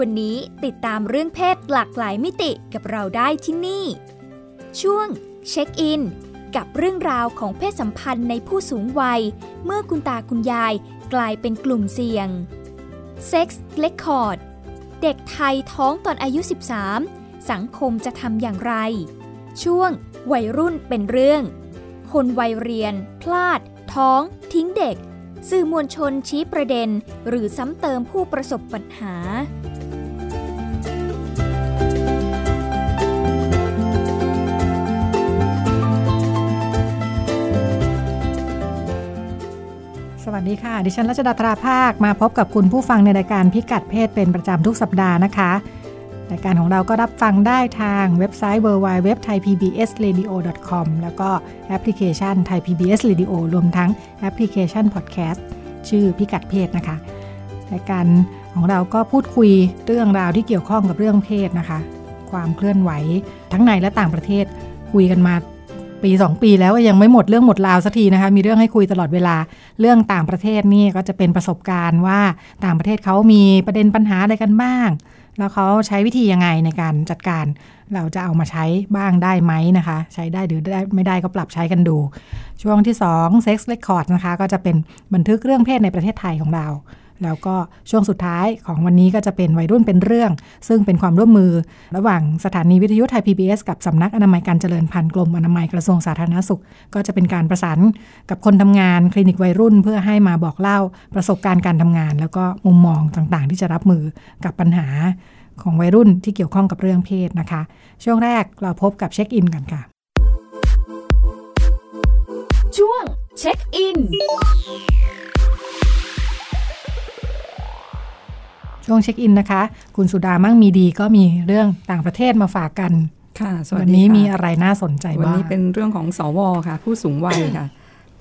วันนี้ติดตามเรื่องเพศหลากหลายมิติกับเราได้ที่นี่ ช่วงเช็คอิน กับเรื่องราวของเพศสัมพันธ์ในผู้สูงวัย เมื่อคุณตาคุณยายกลายเป็นกลุ่มเสี่ยง Sex Record เด็กไทยท้องตอนอายุ 13 สังคมจะทำอย่างไร ช่วงวัยรุ่นเป็นเรื่อง คนวัยเรียน พลาด ท้อง ทิ้งเด็ก สื่อมวลชนชี้ประเด็น หรือซ้ำเติมผู้ประสบปัญหา สวัสดีค่ะ ดิฉันรัชดาตราภาคมาพบกับคุณผู้ฟังในรายการพิกัดเพศเป็นประจำทุกสัปดาห์นะคะ รายการของเราก็รับฟังได้ทางเว็บไซต์ www.thaipbsradio.com แล้วก็แอปพลิเคชัน Thai PBS Radio รวมทั้งแอปพลิเคชัน Podcast ชื่อพิกัดเพศนะคะ รายการของเราก็พูดคุยเรื่องราวที่เกี่ยวข้องกับเรื่องเพศนะคะ ความเคลื่อนไหวทั้งในและต่างประเทศคุยกันมา ปี 2 ปีแล้วก็ยังไม่หมดเรื่องหมดราวสักทีนะคะ มีเรื่องให้คุยตลอดเวลาเรื่องต่างประเทศนี่ก็จะเป็นประสบการณ์ว่าต่างประเทศเขามีประเด็นปัญหาอะไรกันบ้าง แล้วเขาใช้วิธียังไงในการจัดการ เราจะเอามาใช้บ้างได้ไหมนะคะ ใช้ได้หรือได้ไม่ได้ก็ปรับใช้กันดู ช่วงที่2 Sex Record นะคะ ก็จะเป็นบันทึกเรื่องเพศในประเทศไทยของเรา แล้วก็ช่วงสุดท้ายของวันนี้ก็จะเป็นวัยรุ่นเป็นเรื่อง ซึ่งเป็นความร่วมมือ ระหว่างสถานีวิทยุไทย PBS กับสำนักอนามัยการเจริญพันธุ์กรมอนามัยกระทรวงสาธารณสุข ก็จะเป็นการประสานกับคนทำงานคลินิกวัยรุ่น เพื่อให้มาบอกเล่าประสบการณ์การทำงาน แล้วก็มุมมองต่างๆ ที่จะรับมือกับปัญหาของวัยรุ่นที่เกี่ยวข้องกับเรื่องเพศนะคะ ช่วงแรกเราพบกับเช็คอินกันค่ะ ช่วงเช็คอิน ช่วงเช็คอินนะคะ คุณสุดามั่งมีดีก็มีเรื่องต่างประเทศมาฝากกัน ค่ะสวัสวันดีนี้ค่ะมีอะไรน่าสนใจวันบ้างนี้เป็นเรื่องของสวค่ะ ผู้สูงวัยค่ะ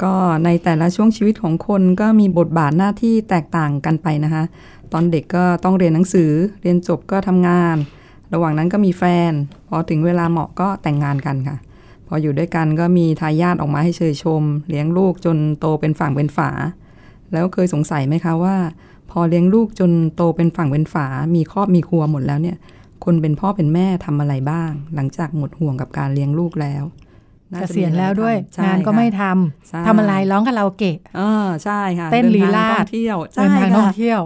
ก็ในแต่ละช่วงชีวิตของคนก็มีบทบาทหน้าที่แตกต่างกันไปนะคะ ตอนเด็กก็ต้องเรียนหนังสือ เรียนจบก็ทำงาน ระหว่างนั้นก็มีแฟน พอถึงเวลาเหมาะก็แต่งงานกันค่ะ พออยู่ด้วยกันก็มีทายาทออกมาให้เชยชม เลี้ยงลูกจนโตเป็นฝั่งเป็นฝา แล้วเคยสงสัยไหมคะว่า พอเลี้ยงลูกจนโตเป็นฝั่งเป็นฝา มีครอบมีครัวหมดแล้วเนี่ย คนเป็นพ่อเป็นแม่ทำอะไรบ้าง หลังจากหมดห่วงกับการเลี้ยงลูกแล้วน่าเกจะมีษียณแล้วด้วยใช่งานก็ค่ะไม่ทใช่ำทำอะไรร้องคาราโอเกะเออใช่ค่ะ เต้นลีลาดเดินทงท่องเที่ยวเดินทางท่องค่ะเที่ยว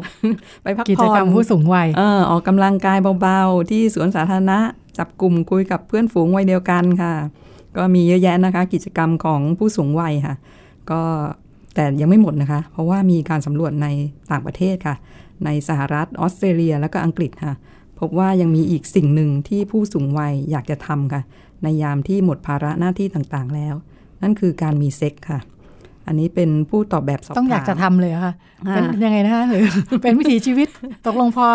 ไปพักกิจผ่อกรรนมผู้สูงวัยเออออกกำลังกายเบาๆ ที่สวนสาธารณะ จับกลุ่มคุยกับเพื่อนฝูงวัยเดียวกันค่ะ ก็มีเยอะแยะนะคะ กิจกรรมของผู้สูงวัยค่ะ ก็ แต่ยังไม่หมดนะคะ เพราะว่ามีการสำรวจในต่างประเทศค่ะ ในสหรัฐออสเตรเลีย และก็อังกฤษค่ะ พบว่ายังมีอีกสิ่งหนึ่งที่ผู้สูงวัยอยากจะทำค่ะ ในยามที่หมดภาระหน้าที่ต่างๆแล้ว นั่นคือการมีเซ็กค่ะ อันนี้เป็นผู้ตอบแบบสอบถามต้องอยากจะทำเลยอะค่ะอ่าเป็นยังไงนะคะหรือเป็นวิถีชีวิตตกลงพอ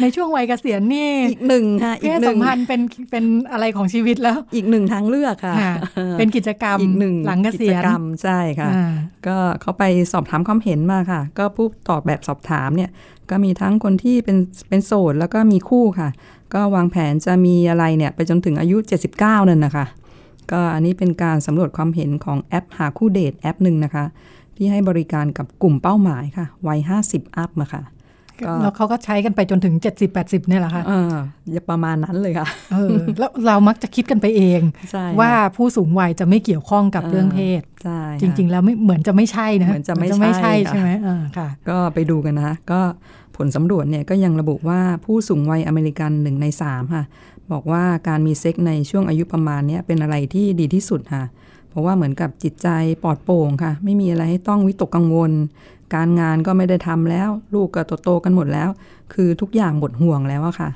ในช่วงวัยเกษียณนี่อีกหนึ่งค่ะเพอีกศหสันึ่มงพันธ์เป็นเป็นอะไรของชีวิตแล้ว อีกหนึ่งทางเลือกค่ะค่ะออเป็นกิจกรรมอีกหนึ่งหลังเกษียณจกรรมใช่ค่ะอ่าก็เขาไปสอบถามความเห็นมาค่ะ ก็ผู้ตอบแบบสอบถามเนี่ย ก็มีทั้งคนที่เป็นเป็นโสดแล้วก็มีคู่ค่ะ ก็วางแผนจะมีอะไรเนี่ยไปจนถึงอายุ 79 นั่นนะคะ ก็อันนี้เป็นการสำรวจความเห็นของแอปหาคู่เดทแอปหนึ่งนะคะ ที่ให้บริการกับกลุ่มเป้าหมายค่ะ วัย 50 อัพมาค่ะก็แล้วเขาก็ใช้กันไปจนถึง 70-80 เนี่ยแหละค่ะเอออย่าประมาณนั้นเลยค่ะเออแล้วเรามักจะคิดกันไปเองใช่ว่าผู้สูงวัยจะไม่เกี่ยวข้องกับเรื่องเพศใช่จริง ๆ แล้วไม่เหมือนจะไม่ใช่นะเหมือนจะไม่ไม่ใช่ใช่ค่ะใช่ไหมอ่าค่ะ ก็ไปดูกันนะคะก็ผลสำรวจเนี่ยก็ยังระบุว่าผู้สูงวัยอเมริกันหนึ่งในสามค่ะ บอกว่าการมีเซ็กในช่วงอายุประมาณนี้เป็นอะไรที่ดีที่สุดค่ะ เพราะว่าเหมือนกับจิตใจปลอดโปร่งค่ะ ไม่มีอะไรให้ต้องวิตกกังวล การงานก็ไม่ได้ทำแล้ว ลูกก็โตๆกันหมดแล้ว คือทุกอย่างหมดห่วงแล้วอะค่ะ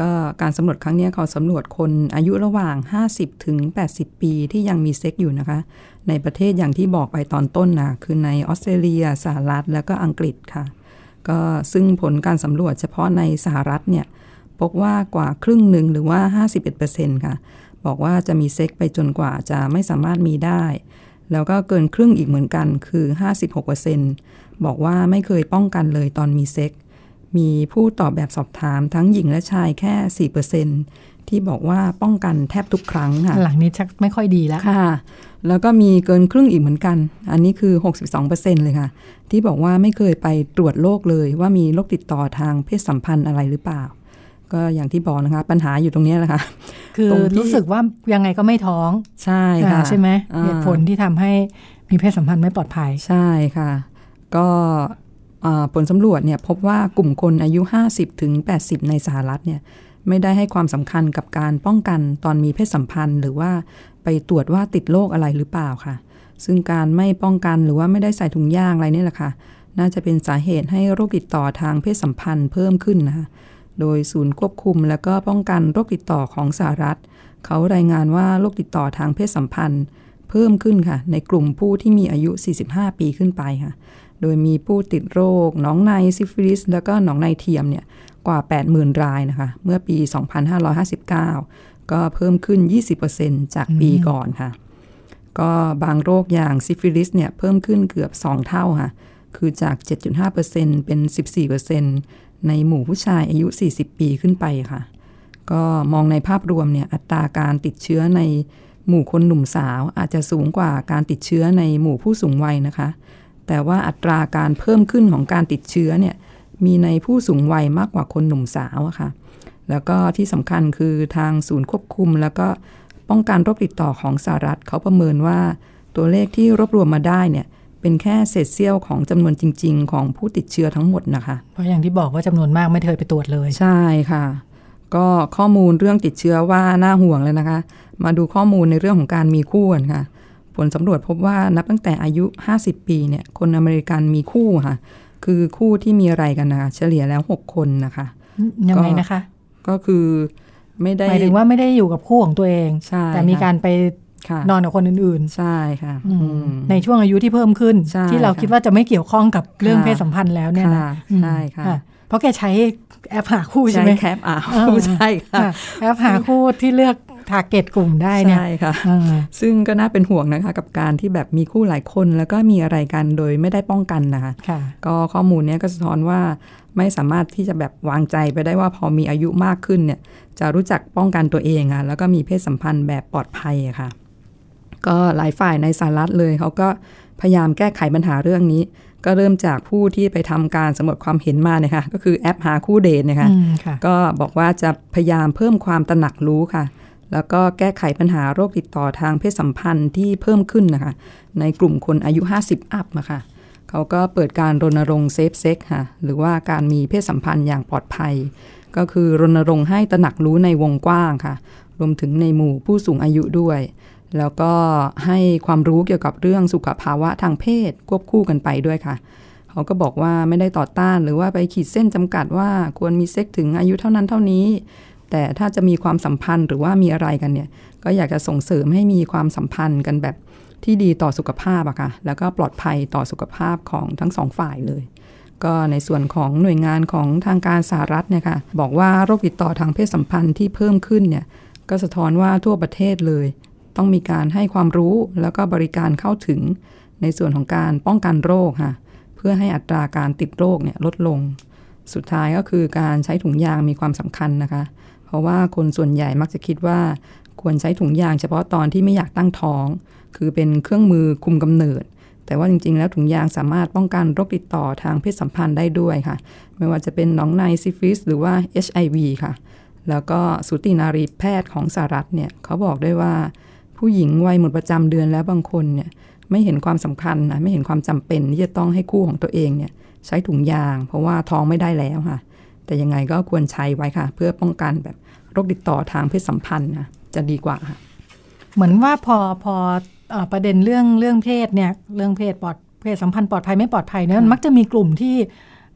ก็การสำรวจครั้งนี้เขาสำรวจคนอายุระหว่าง 50 ถึง 80 ปีที่ยังมีเซ็กอยู่นะคะ ในประเทศอย่างที่บอกไปตอนต้นนะคือในออสเตรเลียสหรัฐแล้วก็อังกฤษค่ะ ก็ซึ่งผลการสำรวจเฉพาะในสหรัฐเนี่ย พพบว่ากว่าครึ่งหนึ่งหรือว่า 51%ค่ะ บอกว่าจะมีเซ็กไปจนกว่าจะไม่สามารถมีได้ แล้วก็เกินครึ่งอีกเหมือนกันคือ 56%บอกว่าไม่เคยป้องกันเลยตอนมีเซ็ก มีผู้ตอบแบบสอบถามทั้งหญิงและชายแค่ 4%ที่บอกว่าป้องกันแทบทุกครั้งค่ะ หลังนี้ชักไม่ค่อยดีแล้วค่ะ แล้วก็มีเกินครึ่งอีกเหมือนกัน อันนี้คือ 62%เลยค่ะ ที่บอกว่าไม่เคยไปตรวจโรคเลยว่ามีโรคติดต่อทางเพศสัมพันธ์อะไรหรือเปล่า ก็อย่างที่บอกนะคะ ปัญหาอยู่ตรงนี้แหละค่ะ คือตรงที่รู้สึกว่ายังไงก็ไม่ท้อง ใช่ค่ะอ่าใช่ไหมอ่าเหตุผลที่ทำให้มีเพศสัมพันธ์ไม่ปลอดภัย ใช่ค่ะ ก็อ่าผลสำรวจเนี่ยพบว่ากลุ่มคนอายุ 50 ถึง 80 ในสหรัฐเนี่ยไม่ได้ให้ความสำคัญกับการป้องกันตอนมีเพศสัมพันธ์ หรือว่าไปตรวจว่าติดโรคอะไรหรือเปล่าค่ะ ซึ่งการไม่ป้องกันหรือว่าไม่ได้ใส่ถุงยางอะไรนี่แหละค่ะ น่าจะเป็นสาเหตุให้โรคติดต่อทางเพศสัมพันธ์เพิ่มขึ้นนะคะ โดยศูนย์ควบคุมและก็ป้องกันโรคติดต่อของสหรัฐ เขารายงานว่าโรคติดต่อทางเพศสัมพันธ์ เพิ่มขึ้นค่ะ ในกลุ่มผู้ที่มีอายุ 45 ปีขึ้นไปค่ะ โดยมีผู้ติดโรคหนองในซิฟิลิส แล้วก็หนองในเทียมเนี่ยกว่า 80,000 รายนะคะ เมื่อปี 2559 ก็เพิ่มขึ้น 20%จากปีก่อนค่ะ ก็บางโรคอย่างซิฟิลิสเนี่ยเพิ่มขึ้นเกือบ 2 เท่าค่ะ คือจาก 7.5%เป็น 14% ในหมู่ผู้ชายอายุ 40 ปีขึ้นไปค่ะ ก็มองในภาพรวมเนี่ยอัตราการติดเชื้อในหมู่คนหนุ่มสาวอาจจะสูงกว่าการติดเชื้อในหมู่ผู้สูงวัยนะคะ แต่ว่าอัตราการเพิ่มขึ้นของการติดเชื้อเนี่ยมีในผู้สูงวัยมากกว่าคนหนุ่มสาวอะค่ะ แล้วก็ที่สำคัญคือทางศูนย์ควบคุม แล้วก็ป้องกันโรคติดต่อของสหรัฐเขาประเมินว่าตัวเลขที่รวบรวมมาได้เนี่ย เป็นแค่เศษเสี้ยวของจำนวนจริง ๆ ของผู้ติดเชื้อทั้งหมดนะคะ เพราะอย่างที่บอกว่าจำนวนมากไม่เคยไปตรวจเลย ใช่ค่ะ ก็ข้อมูลเรื่องติดเชื้อว่าน่าห่วงเลยนะคะ มาดูข้อมูลในเรื่องของการมีคู่กันค่ะ ผลสำรวจพบว่านับตั้งแต่อายุ 50 ปีเนี่ยคนอเมริกันมีคู่ค่ะ คือคู่ที่มีอะไรกันนะคะเฉลี่ยแล้ว 6 คนนะคะยังไงนะคะ ก็คือไม่ได้หมายถึงว่าไม่ได้อยู่กับคู่ของตัวเองใช่แต่มีการไปค่ะ นอนกับคนอื่นใช่ค่ะๆอืมอืมในช่วงอายุที่เพิ่มขึ้นใช่ที่เราค่ะคิดว่าจะไม่เกี่ยวข้องกับเรื่องค่ะเพศสัมพันธ์แล้วเนี่ยนะค่ะอืมใช่ค่ะเพราะแกใช้แอปหาคู่ใช่ใช่ไหมแคปอ่าเออใช่ค่ะค่ะแอปหาคู่ที่เลือก target กลุ่มได้เนี่ยใช่ค่ะอ่าซึ่งก็น่าเป็นห่วงนะคะกับการที่แบบมีคู่หลายคนแล้วก็มีอะไรกันโดยไม่ได้ป้องกันนะคะค่ะก็ข้อมูลเนี้ยก็สะท้อนว่าไม่สามารถที่จะแบบวางใจไปได้ว่าพอมีอายุมากขึ้นเนี่ย จะรู้จักป้องกันตัวเองอะแล้วก็มีเพศสัมพันธ์แบบปลอดภัยอะค่ะ ก็หลายฝ่ายในสหรัฐเลยเขาก็พยายามแก้ไขปัญหาเรื่องนี้ ก็เริ่มจากผู้ที่ไปทำการสำรวจความเห็นมาเนี่ยค่ะก็คือแอปหาคู่เดทเนี่ยค่ะอืมค่ะก็บอกว่าจะพยายามเพิ่มความตระหนักรู้ค่ะ แล้วก็แก้ไขปัญหาโรคติดต่อทางเพศสัมพันธ์ที่เพิ่มขึ้นนะคะ ในกลุ่มคนอายุ 50 up นะคะเขาก็เปิดการรณรงค์ safe sex ค่ะหรือว่าการมีเพศสัมพันธ์อย่างปลอดภัย ก็คือรณรงค์ให้ตระหนักรู้ในวงกว้างค่ะ รวมถึงในหมู่ผู้สูงอายุด้วย แล้วก็ให้ความรู้เกี่ยวกับเรื่องสุขภาวะทางเพศควบคู่กันไปด้วยค่ะ เขาก็บอกว่าไม่ได้ต่อต้านหรือว่าไปขีดเส้นจำกัดว่าควรมีเซ็กถึงอายุเท่านั้นเท่านี้ แต่ถ้าจะมีความสัมพันธ์หรือว่ามีอะไรกันเนี่ย ก็อยากจะส่งเสริมให้มีความสัมพันธ์กันแบบที่ดีต่อสุขภาพอะค่ะ แล้วก็ปลอดภัยต่อสุขภาพของทั้งสองฝ่ายเลย ก็ในส่วนของหน่วยงานของทางการสหรัฐเนี่ยค่ะ บอกว่าโรคติดต่อทางเพศสัมพันธ์ที่เพิ่มขึ้นเนี่ย ก็สะท้อนว่าทั่วประเทศเลย ต้องมีการให้ความรู้แล้วก็บริการเข้าถึงในส่วนของการป้องกันโรคค่ะเพื่อให้อัตราการติดโรคเนี่ยลดลง สุดท้ายก็คือการใช้ถุงยางมีความสำคัญนะคะ เพราะว่าคนส่วนใหญ่มักจะคิดว่าควรใช้ถุงยางเฉพาะตอนที่ไม่อยากตั้งท้อง คือเป็นเครื่องมือคุมกำเนิด แต่ว่าจริง ๆ แล้วถุงยางสามารถป้องกันโรคติดต่อทางเพศสัมพันธ์ได้ด้วยค่ะ ไม่ว่าจะเป็นหนองในซิฟิลิสหรือว่า HIV ค่ะ แล้วก็สูตินารีแพทย์ของสหรัฐเนี่ยเขาบอกด้วยว่า ผู้หญิงวัยหมดประจำเดือนแล้วบางคนเนี่ยไม่เห็นความสำคัญนะไม่เห็นความจำเป็นที่จะต้องให้คู่ของตัวเองเนี่ยใช้ถุงยาง เพราะว่าท้องไม่ได้แล้วค่ะ แต่ยังไงก็ควรใช้ไว้ค่ะ เพื่อป้องกันแบบโรคติดต่อทางเพศสัมพันธ์นะจะดีกว่าค่ะ เหมือนว่าพอพอเอ่อประเด็นเรื่องเรื่องเพศเนี่ยเรื่องเพศปลอดเพศสัมพันธ์ปลอดภัยไม่ปลอดภัยเนี่ยค่ะมันมักจะมีกลุ่มที่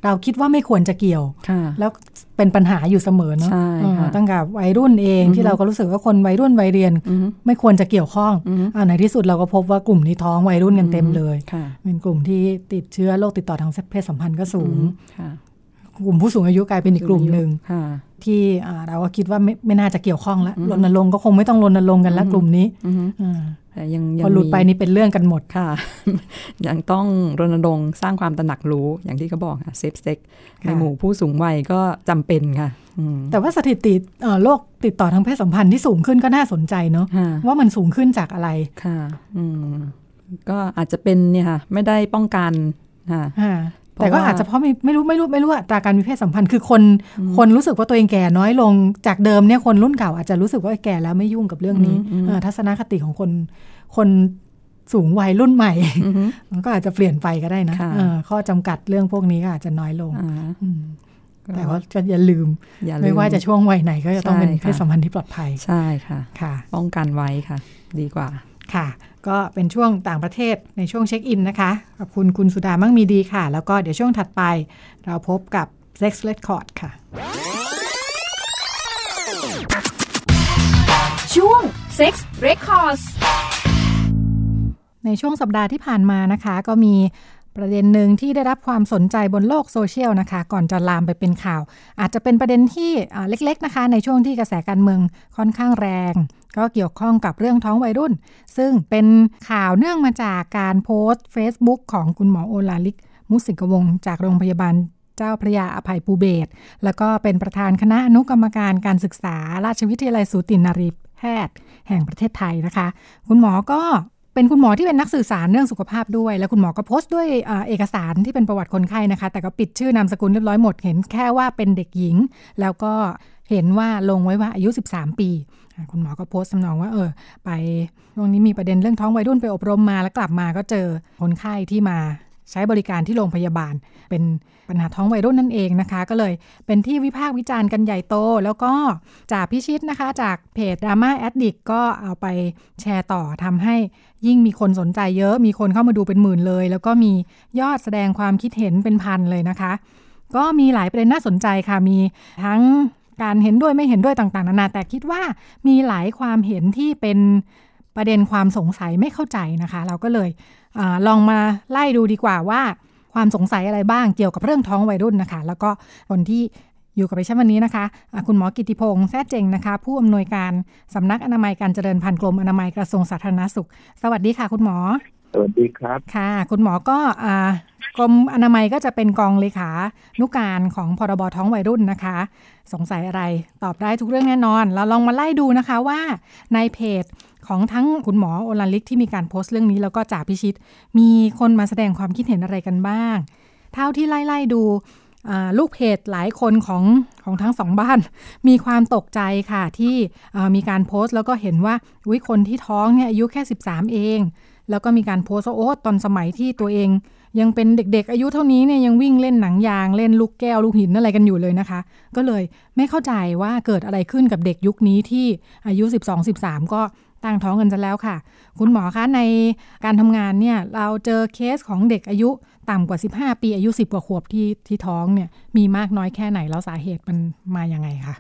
เราคิดว่าไม่ควรจะเกี่ยวค่ะแล้ว เป็นปัญหาอยู่เสมอเนาะใช่เออค่ะตั้งแต่วัยรุ่นเองอือฮึที่เราก็รู้สึกว่าคนวัยรุ่นวัยเรียนอือฮึไม่ควรจะเกี่ยวข้องอือฮึอ่าในที่สุดเราก็พบว่ากลุ่มนี้ท้องวัยรุ่นกันเต็มเลยค่ะเป็นกลุ่มที่ติดเชื้อโรคติดต่อทางเพศสัมพันธ์ก็สูงค่ะ กลุ่มผู้สูงอายุกลายเป็นอีกกลุ่มหนึ่งค่ะที่อ่าเราก็คิดว่าไม่ไม่น่าจะเกี่ยวข้องแล้วอือฮึรณรงค์ก็คงไม่ต้องรณรงค์กันแล้วอือฮึกลุ่มนี้อือฮึอ่าแต่ยังพยังอหลุดมีไปนี่เป็นเรื่องกันหมดค่ะ ยังต้องรณรงค์สร้างความตระหนักรู้อย่างที่เขาบอกค่ะ safe sex ในค่ะหมู่ผู้สูงวัยก็จำเป็นค่ะอืมแต่ว่าสถิติเอ่อโรคติดต่อทางเพศสัมพันธ์ที่สูงขึ้นก็น่าสนใจเนาะค่ะว่ามันสูงขึ้นจากอะไรค่ะอืมก็อาจจะเป็นเนี่ยค่ะไม่ได้ป้องกัน ค่ะอ่าเพราะแต่ก็ว่าอาจจะเพราะไม่ไม่รู้ไม่รู้ไม่รู้อัตราการมีเพศสัมพันธ์คือคนอืมคนรู้สึกว่าตัวเองแก่น้อยลงจากเดิมเนี่ยคนรุ่นเก่าอาจจะรู้สึกว่าแก่แล้วไม่ยุ่งกับเรื่องนี้อืมอืมเออทัศนคติของคนคนสูงวัยรุ่นใหม่อือฮึมันก็อาจจะเปลี่ยนไปก็ได้นะค่ะเออข้อจำกัดเรื่องพวกนี้ก็อาจจะน้อยลงอ่าอืมก็แต่ว่าจะอย่าลืมอย่าลืไม่ว่าจะช่วงวัยไหนก็จะต้องเป็นใช่ค่ะเพศสัมพันธ์ที่ปลอดภัยใช่ค่ะค่ะป้องกันไว้ค่ะ ดีกว่า ค่ะ ก็เป็นช่วงต่างประเทศในช่วงเช็คอินนะคะ ขอบคุณคุณสุดามั่งมีดีค่ะ แล้วก็เดี๋ยวช่วงถัดไป เราพบกับ Sex Record ค่ะ ช่วง Sex Records ในช่วงสัปดาห์ที่ผ่านมานะคะ ก็มีประเด็นหนึ่งที่ได้รับความสนใจบนโลกโซเชียลนะคะ ก่อนจะลามไปเป็นข่าว อาจจะเป็นประเด็นที่อ่าเล็กๆนะคะ ในช่วงที่กระแสการเมืองค่อนข้างแรง ก็เกี่ยวข้องกับเรื่องท้องวัยรุ่น ซึ่งเป็นข่าวเนื่องมาจากการโพสต์ Facebook ของคุณหมอโอลาลิก มุสิกวงศ์จากโรงพยาบาลเจ้าพระยาอภัยภูเบศแล้วก็เป็นประธานคณะอนุกรรมการการศึกษา ราชวิทยาลัยสูตินารีแพทย์ แห่งประเทศไทยนะคะ คุณหมอก็เป็นคุณหมอที่เป็นนักสื่อสารเรื่องสุขภาพด้วย แล้วคุณหมอก็โพสต์ด้วยอเอกสารที่เป็นประวัติคนไข้นะคะ แต่ก็ปิดชื่อนามสกุลเรียบร้อยหมด เห็นแค่ว่าเป็นเด็กหญิง แล้วก็เห็นว่าลงไว้ว่าอายุ 13 ปี คุณหมอก็โพสต์ทำนองว่าเออ ไปช่วงนี้มีประเด็นเรื่องท้องวัยรุ่นไปอบรมมาแล้วกลับมาก็เจอคนไข้ที่มาใช้บริการที่โรงพยาบาล เป็นปัญหาท้องวัยรุ่นนั่นเองนะคะ ก็เลยเป็นที่วิพากษ์วิจารณ์กันใหญ่โต แล้วก็จากพิชิตนะคะ จากเพจ Drama Addict ก็เอาไปแชร์ต่อทำให้ยิ่งมีคนสนใจเยอะ มีคนเข้ามาดูเป็นหมื่นเลย แล้วก็มียอดแสดงความคิดเห็นเป็นพันเลยนะคะ ก็มีหลายประเด็นน่าสนใจค่ะมีทั้ง การเห็นด้วยไม่เห็นด้วยต่างๆนานาแต่คิดว่ามีหลายความเห็นที่เป็นประเด็นความสงสัยไม่เข้าใจนะคะ เราก็เลยอลองมาไล่ดูดีกว่าว่า ความสงสัยอะไรบ้างเกี่ยวกับเรื่องท้องวัยรุ่นนะคะ แล้วก็คนที่อยู่กับดิฉันวันนี้นะคะ คุณหมอกิติพงษ์แท้เจงนะคะ ผู้อำนวยการสำนักอนามัยการเจริญพันธุ์กรมอนามัยกระทรวงสาธารณสุข สวัสดีค่ะ คุณหมอ สวัสดีครับ ค่ะ คุณหมอก็อ่ากรมอนามัยก็จะเป็นกองเลขานุการของพรบท้องวัยรุ่นนะคะ สงสัยอะไรตอบได้ทุกเรื่องแน่นอน เราลองมาไล่ดูนะคะว่าในเพจของทั้งคุณหมอโอลันลิกที่มีการโพสต์เรื่องนี้แล้วก็จ่าพิชิต มีคนมาแสดงความคิดเห็นอะไรกันบ้าง เท่าที่ไล่ๆดูลูกเพจหลายคนของของทั้งสองบ้าน มีความตกใจค่ะที่มีการโพสต์แล้วก็เห็นว่าวิคนที่ท้องเนี่ยอายุแค่ 13 เอง แล้วก็มีการโพสต์ว่าโอ้ตอนสมัยที่ตัวเอง ยังเป็นเด็กๆ อายุเท่านี้เนี่ยยังวิ่งเล่นหนังยางเล่นลูกแก้วลูกหินอะไรกันอยู่เลยนะคะ ก็เลยไม่เข้าใจว่าเกิดอะไรขึ้นกับเด็กยุคนี้ที่อายุ 12-13 ก็ตั้งท้องกันซะแล้วค่ะ คุณหมอคะในการทำงานเนี่ยเราเจอเคสของเด็กอายุต่ำกว่า 15 ปีอายุ 10 กว่าขวบที่ที่ท้องเนี่ยมีมากน้อยแค่ไหนแล้วสาเหตุมันมายังไงคะ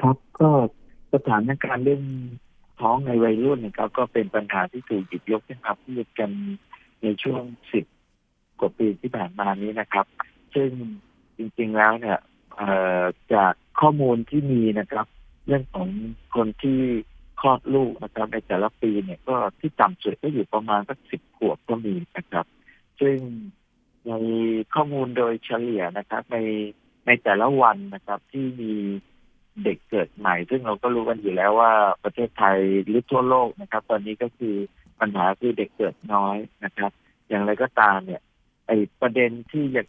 ครับก็สถานการณ์เรื่อง ท้องในวัยรุ่นนะครับก็เป็นปัญหาที่ถูกหยิบยกขึ้นมาพูดกันในช่วงสิบกว่าปีที่ผ่านมานี้นะครับ ซึ่งจริงๆแล้วเนี่ยจากข้อมูลที่มีนะครับ เรื่องของคนที่คลอดลูกนะครับในแต่ละปีเนี่ยก็ที่ต่ำสุดก็อยู่ประมาณสักสิบขวบก็มีนะครับ ซึ่งในข้อมูลโดยเฉลี่ยนะครับ ในในแต่ละวันนะครับที่มี เด็กเกิดใหม่ ซึ่งเราก็รู้กันอยู่แล้วว่าประเทศไทยหรือทั่วโลกนะครับ ตอนนี้ก็คือปัญหาคือเด็กเกิดน้อยนะครับ อย่างไรก็ตามเนี่ย ไอ้ประเด็นที่อยาก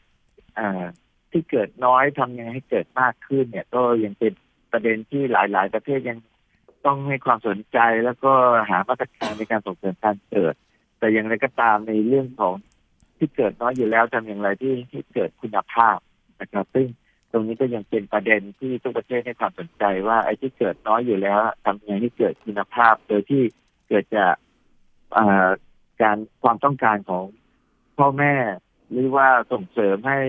ที่เกิดน้อยทำยังไงให้เกิดมากขึ้น เนี่ย ก็ยังเป็นประเด็นที่หลาย ๆ ประเทศยังต้องให้ความสนใจแล้วก็หามาตรการในการส่งเสริมการเกิด แต่อย่างไรก็ตามในเรื่องของที่เกิดน้อยอยู่แล้วทำอย่างไรที่ที่เกิดคุณภาพนะครับ ซึ่ง ตรงนี้ก็ยังเป็นประเด็นที่ทุกประเทศให้ความสนใจว่าไอ้ที่เกิดน้อยอยู่แล้วทำยังไงให้เกิดคุณภาพ โดยที่เกิดจากการความต้องการของพ่อแม่ หรือว่าส่งเสริมให้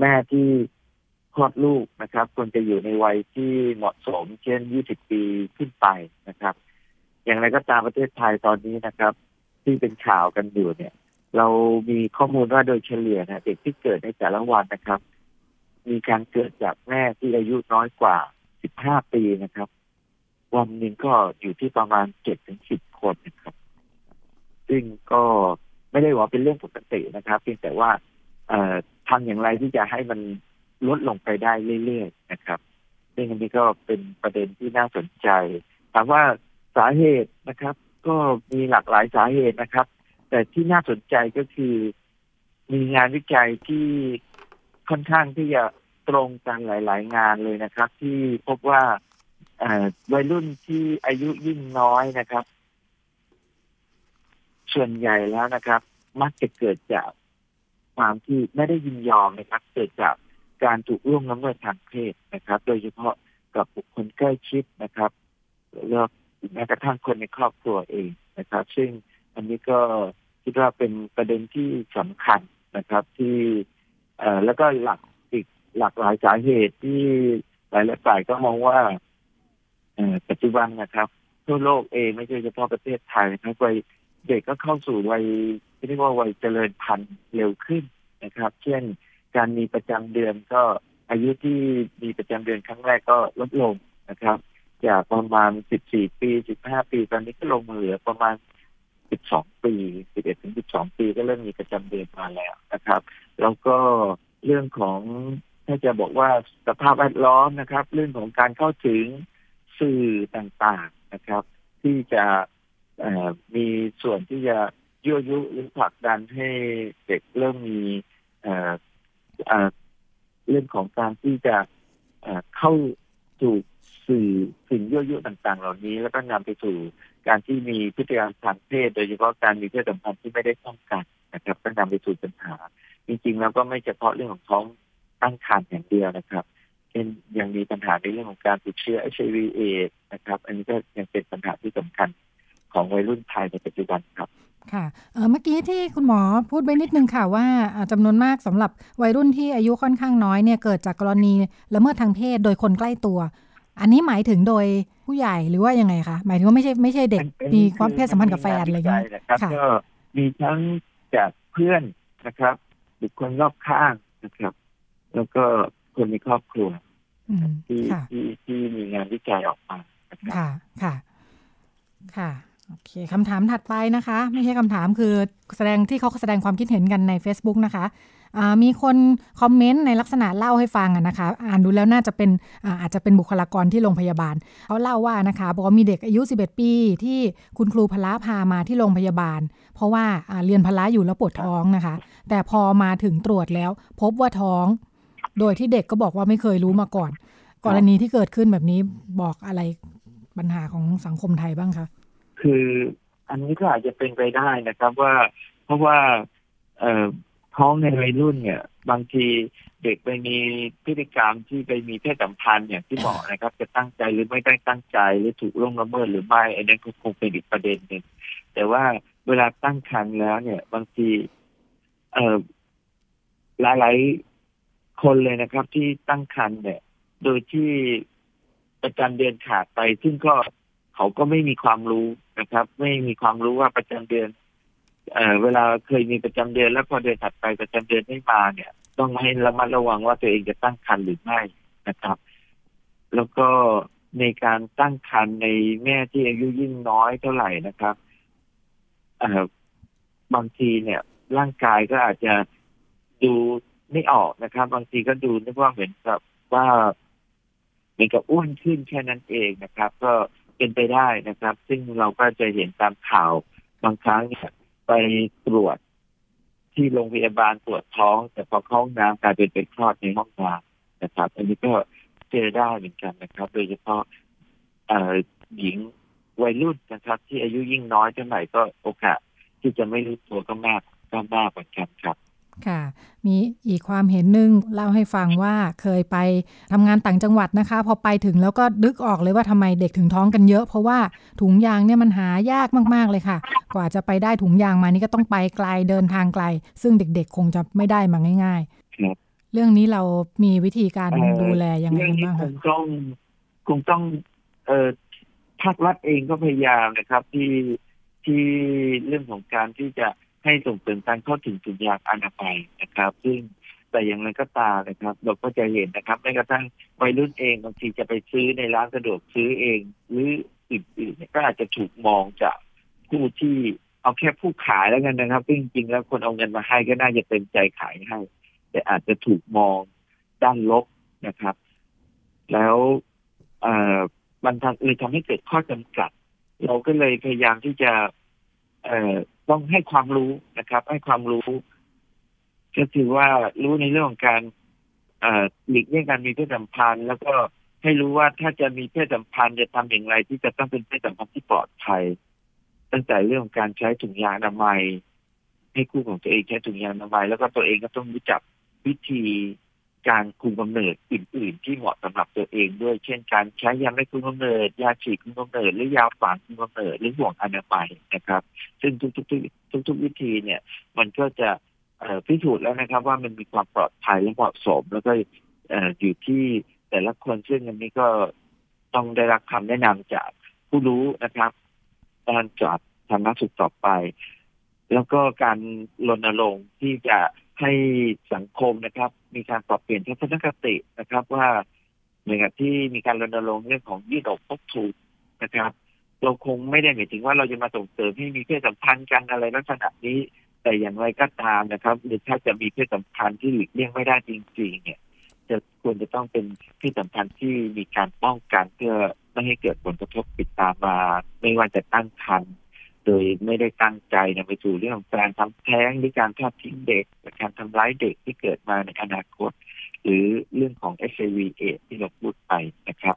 แม่ที่คลอดลูกนะครับควรจะอยู่ในวัยที่เหมาะสม เช่น 20 ปีขึ้นไปนะครับ อย่างไรก็ตามประเทศไทยตอนนี้นะครับ ที่เป็นข่าวกันอยู่เนี่ย เรามีข้อมูลว่าโดยเฉลี่ยนะเด็กที่เกิดในแต่ละวันนะครับ มีการเกิดจากแม่ที่อายุน้อยกว่า 15 ปีนะครับ วันหนึ่งก็อยู่ที่ประมาณเจ็ดถึงสิบคนนะครับ ซึ่งก็ไม่ได้ว่าเป็นเรื่องปกตินะครับเพียงแต่ว่าทำอย่างไรที่จะให้มันลดลงไปได้เรื่อยๆนะครับซึ่งอันนี้ก็เป็นประเด็นที่น่าสนใจถามว่าสาเหตุนะครับ ก็มีหลากหลายสาเหตุนะครับ แต่ที่น่าสนใจก็คือ มีงานวิจัยที่ค่อนข้างที่จะตรงกันหลาย ๆ งานเลยนะครับ ที่พบว่าวัยรุ่นที่อายุยิ่งน้อยนะครับ ส่วนใหญ่แล้วนะครับ มักจะเกิดจากความที่ไม่ได้ยินยอมนะครับ เกิดจากการถูกล่วงละเมิดทางเพศนะครับ โดยเฉพาะกับบุคคลใกล้ชิดนะครับแล้วแม้กระทั่งคนในครอบครัวเองนะครับ ซึ่ง อันนี้ก็คิดว่าเป็นประเด็นที่สำคัญนะครับ ที่เอ่อแล้วก็หลักอีกหลากหลายสาเหตุที่หลายๆฝ่ายก็มองว่าเอ่อปัจจุบันนะครับทั่วโลกเองไม่ใช่เฉพาะประเทศไทยนะครับวัยเด็กก็เข้าสู่วัยที่เรียกว่าวัยเจริญพันธุ์เร็วขึ้นนะครับ เช่นการมีประจำเดือนก็อายุที่มีประจำเดือนครั้งแรกก็ลดลงนะครับ จากประมาณ 14 ปี 15 ปี ตอนนี้ก็ลงมาเหลือประมาณ 12 ปี 11 ถึง 12 ปีก็เริ่มมีประจำเดือนมาแล้วนะครับ แล้วก็เรื่องของถ้าจะบอกว่าสภาพแวดล้อมนะครับ เรื่องของการเข้าถึงสื่อต่างๆนะครับ ที่จะมีส่วนที่จะยั่วยุหรือผลักดันให้เด็กเริ่มมีเเเรื่องของการที่จะเเข้าสู่สื่อสิ่งยั่วยุต่าง ๆ เหล่านี้ แล้วก็นำไปสู่ การที่มีพฤติกรรมทางเพศ โดยเฉพาะการมีเพศสัมพันธ์ที่ไม่ได้ป้องกันนะครับก็นำไปสู่ปัญหา จริงๆ แล้วก็ไม่เฉพาะเรื่องของท้องตั้งครรภ์อย่างเดียวนะครับเช่นยังมีปัญหาในเรื่องของการติดเชื้อ HIV เอดนะครับ อันนี้ก็ยังเป็นปัญหาที่สำคัญของวัยรุ่นไทยในปัจจุบันครับค่ะเมื่อกี้ที่คุณหมอพูดไปนิดนึงค่ะว่าอ่าจำนวนมากสำหรับวัยรุ่นที่อายุค่อนข้างน้อยเนี่ยเกิดจากกรณีละเมิดทางเพศโดยคนใกล้ตัว อันนี้หมายถึงโดยผู้ใหญ่หรือว่ายังไงคะหมายถึงว่าไม่ใช่ไม่ใช่เด็กเป็นมีความเพศสัมพันธ์กับแฟนอะไรอย่างเงี้เงี้ยนะครับค่ะก็มีทั้งจากเพื่อนนะครับบุคคลรอบข้างนะครับ แล้วก็คนในครอบครัวอืมที่ค่ะที่ที่มีงานวิจัยออกมานะครับค่ะ ค่ะ ค่ะโอเคคำถามถัดไปนะคะ ไม่ใช่คำถามคือแสดงที่เขาแสดงความคิดเห็นกันใน Facebook นะคะอ่า มีคนคอมเมนต์ในลักษณะเล่าให้ฟังอะนะคะ อ่านดูแล้วน่าจะเป็นอาจจะเป็นบุคลากรที่โรงพยาบาลเขาเล่าว่านะคะบอกว่ามีเด็กอายุ 11 ปี ที่คุณครูพละพามาที่โรงพยาบาล เพราะว่าเรียนพละอยู่แล้วปวดท้องนะคะ แต่พอมาถึงตรวจแล้ว พบว่าท้อง โดยที่เด็กก็บอกว่าไม่เคยรู้มาก่อน กรณีที่เกิดขึ้นแบบนี้บอกอะไรปัญหาของสังคมไทยบ้างคะคืออันนี้ก็อาจจะเป็นไปได้นะครับว่า เพราะว่าเอ ท้องในวัยรุ่นเนี่ย บางทีเด็กไปมีพฤติกรรมที่ไปมีเพศสัมพันธ์อย่างที่บอกนะครับ จะตั้งใจหรือไม่ได้ตั้งใจหรือถูกล่วงละเมิดหรือไม่อันนั้นก็คงเป็นอีกประเด็นหนึ่งแต่ว่าเวลาตั้งครรภ์แล้วเนี่ย บางที เอ่อหลายๆคนเลยนะครับ ที่ตั้งครรภ์เนี่ย โดยที่ประจำเดือนขาดไป ซึ่งก็เขาก็ไม่มีความรู้นะครับ ไม่มีความรู้ว่าประจำเดือน เอ่อเวลาเคยมีประจำเดือนแล้วพอเดือนถัดไปประจำเดือนไม่มาเนี่ย ต้องให้ระมัดระวังว่าตัวเองจะตั้งครรภ์หรือไม่นะครับ แล้วก็ในการตั้งครรภ์ในแม่ที่อายุยิ่งน้อยเท่าไหร่นะครับเอ่อบางทีเนี่ย ร่างกายก็อาจจะดูไม่ออกนะครับ บางทีก็ดูนึกว่าเหมือนกับว่าเหมือนกับอ้วนขึ้นแค่นั้นเองนะครับ ก็เป็นไปได้นะครับ ซึ่งเราก็จะเห็นตามข่าวบางครั้งเนี่ย ไปตรวจที่โรงพยาบาลตรวจท้อง แต่พอเข้าห้องน้ำกลายเป็นไปคลอดในห้องน้ำนะครับ อันนี้ก็เจอได้เหมือนกันนะครับ โดยเฉพาะเอ่อหญิงวัยรุ่นนะครับ ที่อายุยิ่งน้อยเท่าไหร่ก็โอกาสที่จะไม่รู้ตัวก็มากก็มากเหมือนกันครับ ค่ะ มีอีกความเห็นหนึ่งเล่าให้ฟังว่าเคยไปทำงานต่างจังหวัดนะคะ พอไปถึงแล้วก็ดึกออกเลยว่าทำไมเด็กถึงท้องกันเยอะ เพราะว่าถุงยางเนี่ยมันหายากมากๆเลยค่ะ กว่าจะไปได้ถุงยางมานี่ก็ต้องไปไกลเดินทางไกล ซึ่งเด็กๆ คงจะไม่ได้มาง่ายครับๆเรื่องนี้เรามีวิธีการเอ่อดูแลยังไงเรื่องนี้บ้างคคะงต้องคงต้องเอ่อภาครัฐเองก็พยายามนะครับ ที่ที่เรื่องของการที่จะ ให้ส่งเสริมการเข้าถึงถุงยางอนามัยนะครับ ซึ่งแต่อย่างไรก็ตามนะครับ เราก็จะเห็นนะครับแม้กระทั่งวัยรุ่นเองบางทีจะไปซื้อในร้านสะดวกซื้อเองหรืออื่นๆก็อาจจะถูกมองจากผู้ที่เอาแค่ผู้ขายแล้วกันนะครับซึ่งจริงๆแล้วคนเอาเงินมาให้ก็น่าจะเต็มใจขายให้ แต่อาจจะถูกมองด้านลบนะครับ แล้วเอ่อมันทำเลยทำให้เกิดข้อจำกัด เราก็เลยพยายามที่จะ เอ่อ ต้องให้ความรู้นะครับ ให้ความรู้ ก็คือว่ารู้ในเรื่องของการอ่อหลีกเลี่ยงการมีเพศสัมพันธ์ แล้วก็ให้รู้ว่าถ้าจะมีเพศสัมพันธ์จะทำอย่างไร ที่จะต้องเป็นเพศสัมพันธ์ที่ปลอดภัย ตั้งแต่เรื่องของการใช้ถุงยางอนามัยให้คู่ของตัวเองใช้ถุงยางอนามัยแล้วก็ตัวเองก็ต้องรู้จักวิธี การคุมกำเนิดอื่น ๆ ที่เหมาะสำหรับตัวเองด้วย เช่นการใช้ยาไม่คุมกำเนิด ยาฉีดคุมกำเนิด หรือยาฝังคุมกำเนิดหรือห่วงอนามัยนะครับ ซึ่งทุกๆทุกๆวิธีเนี่ย มันก็จะพิสูจน์แล้วนะครับ ว่ามันมีความปลอดภัยและเหมาะสม แล้วก็อยู่ที่แต่ละคนซึ่งอันนี้ก็ต้องได้รับคำแนะนำจากผู้รู้นะครับการจัดทางนักสุขต่อไป แล้วก็การรณรงค์ที่จะให้สังคมนะครับ มีการปรับเปลี่ยนทัศนคตินะครับ ว่าเหมือนกับที่มีการรณรงค์เรื่องของยืดอกพกถูกนะครับ เราคงไม่ได้หมายถึงว่าเราจะมาส่งเสริมให้มีเพศสัมพันธ์กันอะไรลักษณะนี้ แต่อย่างไรก็ตามนะครับหรือถ้าจะมีเพศสัมพันธ์ที่หลีกเลี่ยงไม่ได้จริง ๆ เนี่ยจะควรจะต้องเป็นเพศสัมพันธ์ที่มีการป้องกันเพื่อไม่ให้เกิดผลกระทบติดตามมา ไม่ว่าจะตั้งครรภ์ โดยไม่ได้ตั้งใจนำไปสู่เรื่องของการทำแท้งหรือการทอดทิ้งเด็กการทำร้ายเด็กที่เกิดมาในอนาคต หรือเรื่องของ HIV เอที่เราพูดไปนะครับ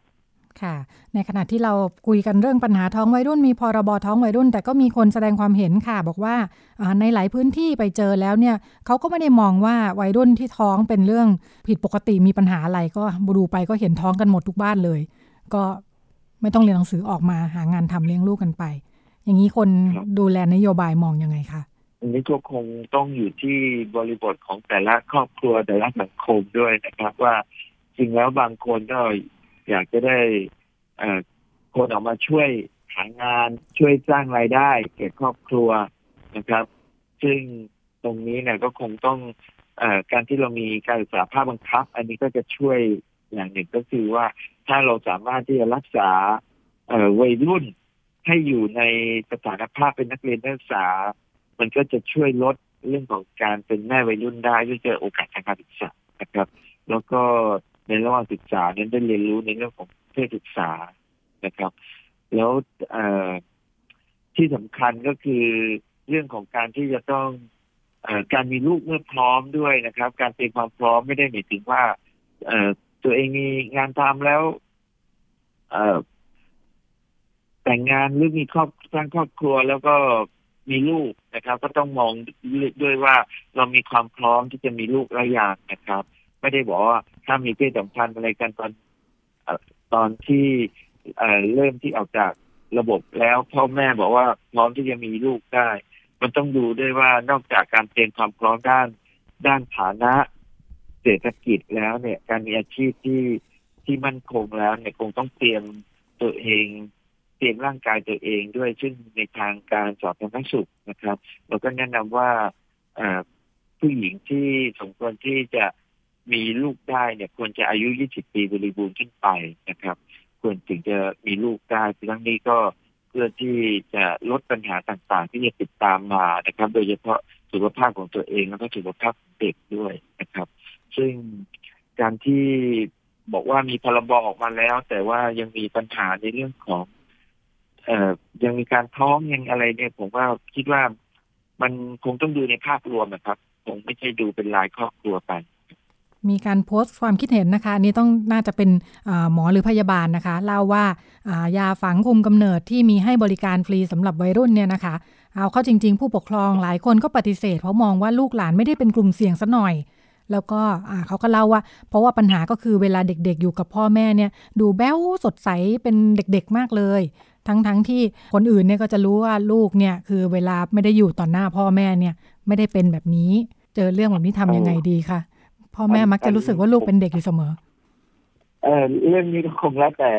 ค่ะ ในขณะที่เราคุยกันเรื่องปัญหาท้องวัยรุ่นมีพรบท้องวัยรุ่น แต่ก็มีคนแสดงความเห็นค่ะ บอกว่าในหลายพื้นที่ไปเจอแล้วเนี่ยเขาก็ไม่ได้มองว่าวัยรุ่นที่ท้องเป็นเรื่องผิดปกติมีปัญหาอะไรก็ดูไปก็เห็นท้องกันหมดทุกบ้านเลย ก็ไม่ต้องเรียนหนังสือออกมาหางานทำเลี้ยงลูกกันไป อย่างนี้คนดูแลนโยบายมองยังไงคะอันนี้ก็คงต้องอยู่ที่บริบทของแต่ละครอบครัวแต่ละสังคมด้วยนะครับ ว่าจริงแล้วบางคนก็อยากจะได้คนออกมาช่วยหางานช่วยสร้างรายได้แก่ครอบครัวนะครับ ซึ่งตรงนี้เนี่ยก็คงต้องอการที่เรามีการศึกษาภาคบังคับ อันนี้ก็จะช่วยอย่างหนึ่งก็คือว่าถ้าเราสามารถที่จะรักษาวัยรุ่น ให้อยู่ในสถานภาพเป็นนักเรียนนักศึกษา มันก็จะช่วยลดเรื่องของการเป็นแม่วัยรุ่นได้ด้วยเจอโอกาสทางการศึกษานะครับ แล้วก็ในระหว่างศึกษาเนี่ยได้เรียนรู้ในเรื่องของเพศศึกษานะครับ แล้วที่สำคัญก็คือเรื่องของการที่จะต้องอการมีลูกเมื่อพร้อมด้วยนะครับ การเตรียมความพร้อมไม่ได้หมายถึงว่าตัวเองมีงานทำแล้ว แต่งงานหรือมีครอบสร้างครอบครัวแล้วก็มีลูกนะครับ ก็ต้องมองด้วยว่าเรามีความพร้อมที่จะมีลูกระยางนะครับ ไม่ได้บอกว่าถ้ามีเพศสัมพันธ์อะไรกันตอนตอนที่เริ่มที่ออกจากระบบแล้วพ่อแม่บอกว่าพร้อมที่จะมีลูกได้ มันต้องดูด้วยว่านอกจากการเตรียมความพร้อมด้านด้านฐานะเศรษฐกิจแล้วเนี่ย การมีอาชีพที่ที่มั่นคงแล้วเนี่ยคงต้องเตรียมตัวเอง เตรียมร่างกายตัวเองด้วย ซึ่งในทางการสอบธารณสุขนะครับ เราก็แนะนำว่าผู้หญิงที่สมควรที่จะมีลูกได้เนี่ยควรจะอายุ 20 ปีบริบูรณ์ขึ้นไปนะครับ ควรถึงจะมีลูกได้ทั้งนี้ก็เพื่อที่จะลดปัญหาต่างๆ ที่จะติดตามมานะครับ โดยเฉพาะสุขภาพของตัวเองแล้วก็สุขภาพของเด็กด้วยนะครับ ซึ่งการที่บอกว่ามีพรบออกมาแล้ว แต่ว่ายังมีปัญหาในเรื่องของ เอ่อยังมีการท้องยังอะไรเนี่ยผมว่าคิดว่ามันคงต้องดูในภาพรวมนะครับคงไม่ใช่ดูเป็นรายครอบครัวไปมีการโพสต์ความคิดเห็นนะคะนี่ต้องน่าจะเป็นหมอหรือพยาบาลนะคะ เล่าว่ายาฝังคุมกำเนิดที่มีให้บริการฟรีสำหรับวัยรุ่นเนี่ยนะคะ เอาเข้าจริง ๆ ผู้ปกครองหลายคนก็ปฏิเสธ เพราะมองว่าลูกหลานไม่ได้เป็นกลุ่มเสี่ยงซะหน่อย แล้วก็เขาก็เล่าว่า เพราะว่าปัญหาก็คือเวลาเด็กๆ อยู่กับพ่อแม่เนี่ย ดูแบ้วสดใสเป็นเด็กๆมากเลย ทั้งๆทที่คนอื่นเนี่ยก็จะรู้ว่าลูกเนี่ยคือเวลาไม่ได้อยู่ต่อหน้าพ่อแม่เนี่ยไม่ได้เป็นแบบนี้ เจอเรื่องแบบนี้ทำยังไงดีคะพ่อแม่มักจะรู้สึกว่าลูกเป็นเด็กอยู่เสมอ เออเรื่องนี้ก็คงแล้วแต่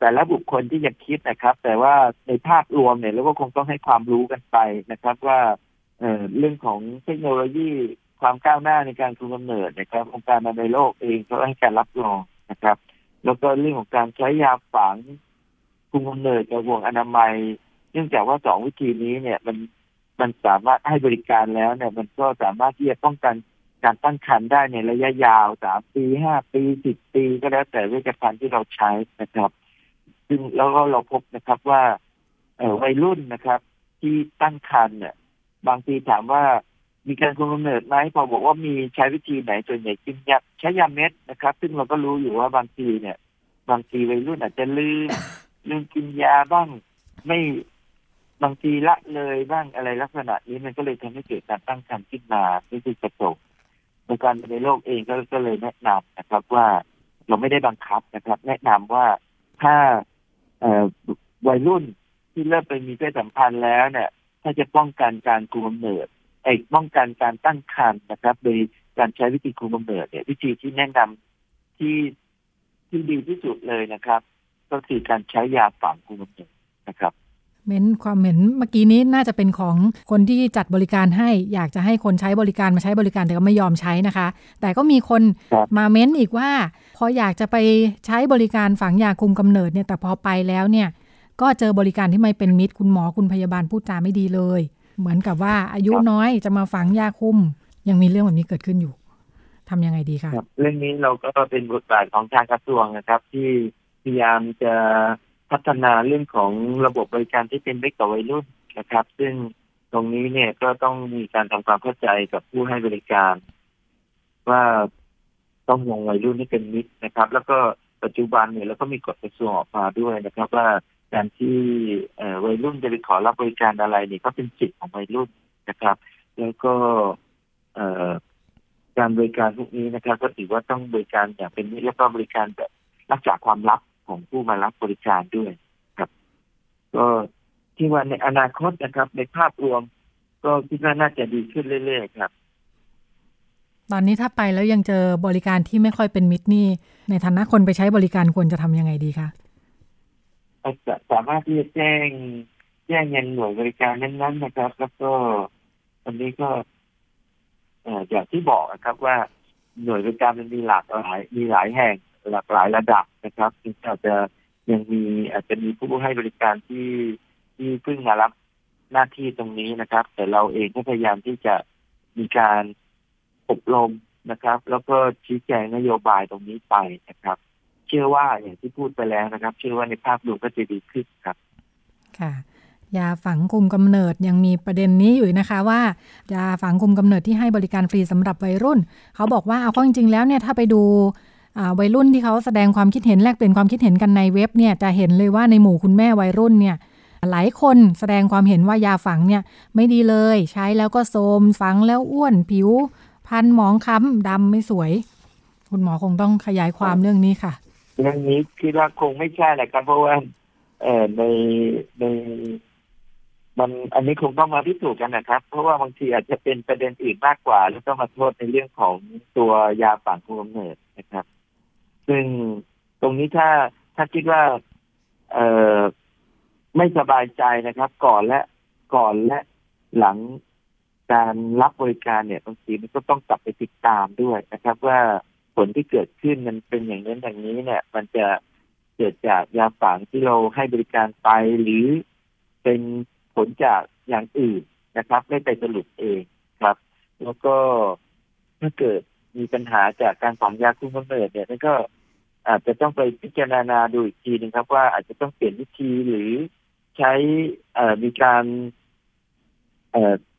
แต่ละบุคคลที่จะคิดนะครับ แต่ว่าในภาพรวมเนี่ยเราก็คงต้องให้ความรู้กันไปนะครับ ว่าเอ่อเรื่องของเทคโนโลยีความก้าวหน้าในการคุมกำเนิดนะครับองค์การอนามัยโลกเองก็ให้การรับรองนะครับ แล้วก็เรื่องของการใช้ยาฝัง คุมกำเนิดกับห่วงอนามัย เนื่องจากว่าสองวิธีนี้เนี่ยมันมันสามารถให้บริการแล้วเนี่ย มันก็สามารถที่จะป้องกันการตั้งครรภ์ได้ในระยะยาวสามปีห้าปีสิบปีก็แล้วแต่เวชภัณฑ์ที่เราใช้นะครับ ซึ่งแล้วก็เราพบนะครับว่าเวัยรุ่นนะครับ ที่ตั้งครรภ์เนี่ย บางทีถามว่ามีการคุมกำเนิดไหมพอบอกว่ามีใช้วิธีไหนส่วนใหญ่กินยาใช้ยาเม็ดนะครับ ซึ่งเราก็รู้อยู่ว่าบางทีเนี่ย บางทีวัยรุ่นอาจจะลืม ลืมกินยาบ้างไม่บางทีละเลยบ้างอะไรลักษณะนี้มันก็เลยทำให้เกิดการตั้งครรภ์ขึ้นมาไม่คือกระจกในการในโลกเองก็ก็เลยแนะนำนะครับว่าเราไม่ได้บังคับนะครับ แนะนำว่าถ้าเอวัยรุ่นที่เริ่มไปมีเพศสัมพันธ์แล้วเนี่ย ถ้าจะป้องกันการคุมกำเนิดไอ้ป้องกันการตั้งครรภ์นะครับ โดยการใช้วิธีคุมกำเนิดเนี่ย วิธีที่แนะนำที่ที่ดีที่สุดเลยนะครับ ก็คือการใช้ยาฝังคุมกำเนิดนะครับเม้นความเห็นเมื่อกี้นี้น่าจะเป็นของคนที่จัดบริการให้อยากจะให้คนใช้บริการมาใช้บริการแต่ก็ไม่ยอมใช้นะคะ แต่ก็มีคนครับมาเม้นอีกว่า พออยากจะไปใช้บริการฝังยาคุมกำเนิดเนี่ยแต่พอไปแล้วเนี่ยก็เจอบริการที่ไม่เป็นมิตรคุณหมอคุณพยาบาลพูดจาไม่ดีเลย เหมือนกับว่าอายุครับน้อยจะมาฝังยาคุม ยังมีเรื่องแบบนี้เกิดขึ้นอยู่ทำยังไงดีคะครับเรื่องนี้เราก็เป็นบทบาทของทางกระทรวงนะครับ ที่ พยายามจะพัฒนาเรื่องของระบบบริการที่เป็นเด็กต่อวัยรุ่นนะครับ ซึ่งตรงนี้เนี่ยก็ต้องมีการทำความเข้าใจกับผู้ให้บริการ ว่าต้องมองวัยรุ่นให้เป็นมิตรนะครับ แล้วก็ปัจจุบันเนี่ยเราก็มีกฎกระทรวงออกมาด้วยนะครับ ว่าการที่เอ่อวัยรุ่นจะไปขอรับบริการอะไรเนี่ยก็เป็นสิทธิ์ของวัยรุ่นนะครับ แล้วก็เอ่อการบริการพวกนี้นะครับ ก็ถือว่าต้องบริการอย่างเป็นมิตรแล้วก็บริการแบบรักษาความลับ ของผู้มารับบริการด้วยครับ ก็ที่ว่าในอนาคตนะครับ ในภาพรวม ก็คิดว่าน่าจะดีขึ้นเรื่อยๆครับ ตอนนี้ถ้าไปแล้วยังเจอบริการที่ไม่ค่อยเป็นมิตรนี่ในฐานะคนไปใช้บริการควรจะทำยังไงดีคะจะสามารถที่จะแจ้งแจ้งยังหน่วยบริการนั้นๆนะครับ แล้วก็อันนี้ก็เอ่ออย่างที่บอกนะครับว่าหน่วยบริการมันมีหลากหลายมีหลายแห่ง หลากหลายระดับนะครับซึ่งอาจจะยังมีอาจจะมีผู้ให้บริการที่ที่เพิ่งมารับหน้าที่ตรงนี้นะครับ แต่เราเองก็พยายามที่จะมีการอบรมนะครับ แล้วก็ชี้แจงนโยบายตรงนี้ไปนะครับ เชื่อว่าอย่างที่พูดไปแล้วนะครับ เชื่อว่าในภาพรวมก็จะดีขึ้นครับ ค่ะยาฝังคุมกำเนิดยังมีประเด็นนี้อยู่นะคะว่ายาฝังคุมกำเนิดที่ให้บริการฟรีสำหรับวัยรุ่น เขาบอกว่าเอาข้าจริงๆแล้วเนี่ยถ้าไปดู วัยรุ่นที่เขาแสดงความคิดเห็นแลกเปลี่ยนความคิดเห็นกันในเว็บเนี่ยจะเห็นเลยว่าในหมู่คุณแม่วัยรุ่นเนี่ยหลายคนแสดงความเห็นว่ายาฝังเนี่ยไม่ดีเลย ใช้แล้วก็โทรมฝังแล้วอ้วนผิว พันหมองคล้ำดำไม่สวย คุณหมอคงต้องขยายความเรื่องนี้ค่ะเรื่องนี้คิดว่าคงไม่ใช่แหละครับเพราะว่าเอ่อในในมันอันนี้คงต้องมาพิสูจน์กันนะครับ เพราะว่าบางทีอาจจะเป็นประเด็นอื่นมากกว่า แล้วก็มาโทษในเรื่องของตัวยาฝังคุมกำเนิดนะครับ ซึ่งตรงนี้ถ้าถ้าคิดว่า เออไม่สบายใจนะครับ ก่อนและก่อนและหลังการรับบริการเนี่ยบางทีมันก็ต้องกลับไปติดตามด้วยนะครับ ว่าผลที่เกิดขึ้นมันเป็นอย่างนั้อย่างนี้เนี่ย มันจะเกิดจากยาฝังที่เราให้บริการไปหรือเป็นผลจากอย่างอื่นนะครับ ไม่ไปสรุปเองครับ แล้วก็ถ้าเกิดมีปัญหาจากการฝังยาคุมกำเนิดเนี่ยนั่นก็ อาจจะต้องไปพิจารณาดูอีกทีหนึงครับ ว่าอาจจะต้องเปลี่ยนวิธีหรือใช้มีการ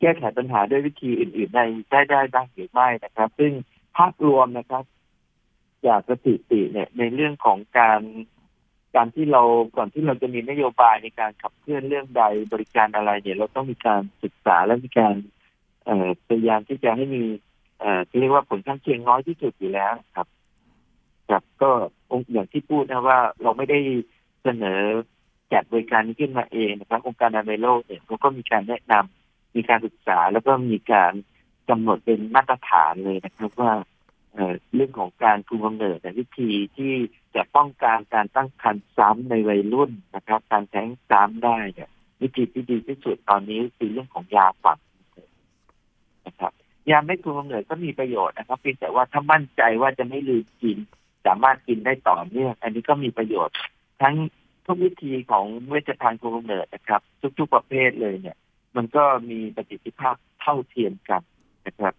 แก้ไขปัญหาด้วยวิธีอื่นๆในได้ได้บ้างหรือไม่นะครับ ซึ่งภาพรวมนะครับ จากสถิติเนี่ย ในเรื่องของการการที่เราก่อนที่เราจะมีนโยบายในการขับเคลื่อนเรื่องใดบริการอะไรเนี่ย เราต้องมีการศึกษาและมีการพยายามที่จะให้มีเรียกว่าผลข้างเคียงน้อยที่สุดอยู่แล้วครับ ครับก็องค์อย่างที่พูดนะว่าเราไม่ได้เสนอจัดบริการนี้ขึ้นมาเองนะครับ องค์การอนามัยโลกเนี่ยเขาก็มีการแนะนำมีการศึกษาแล้วก็มีการกำหนดเป็นมาตรฐานเลยนะครับว่าเรื่องของการคุมกำเนิดแต่วิธีที่จะป้องกันการตั้งครรภ์ซ้ำในวัยรุ่นนะครับ การแท้งซ้ำได้เนี่ยวิธีที่ดีที่สุดตอนนี้คือเรื่องของยาฝังยาเม็ดคุมกำเนิดก็มีประโยชน์นะครับเพียงแต่ว่าถ้ามั่นใจว่าจะไม่ลืมกิน สามารถกินได้ต่อเนื่องอันนี้ก็มีประโยชน์ ทั้งทุกวิธีของเวชภัณฑ์คุมกเนิดนะครับ ทุกๆประเภทเลยเนี่ย มันก็มีประสิทธิภาพเท่าเทียมกันนะครับ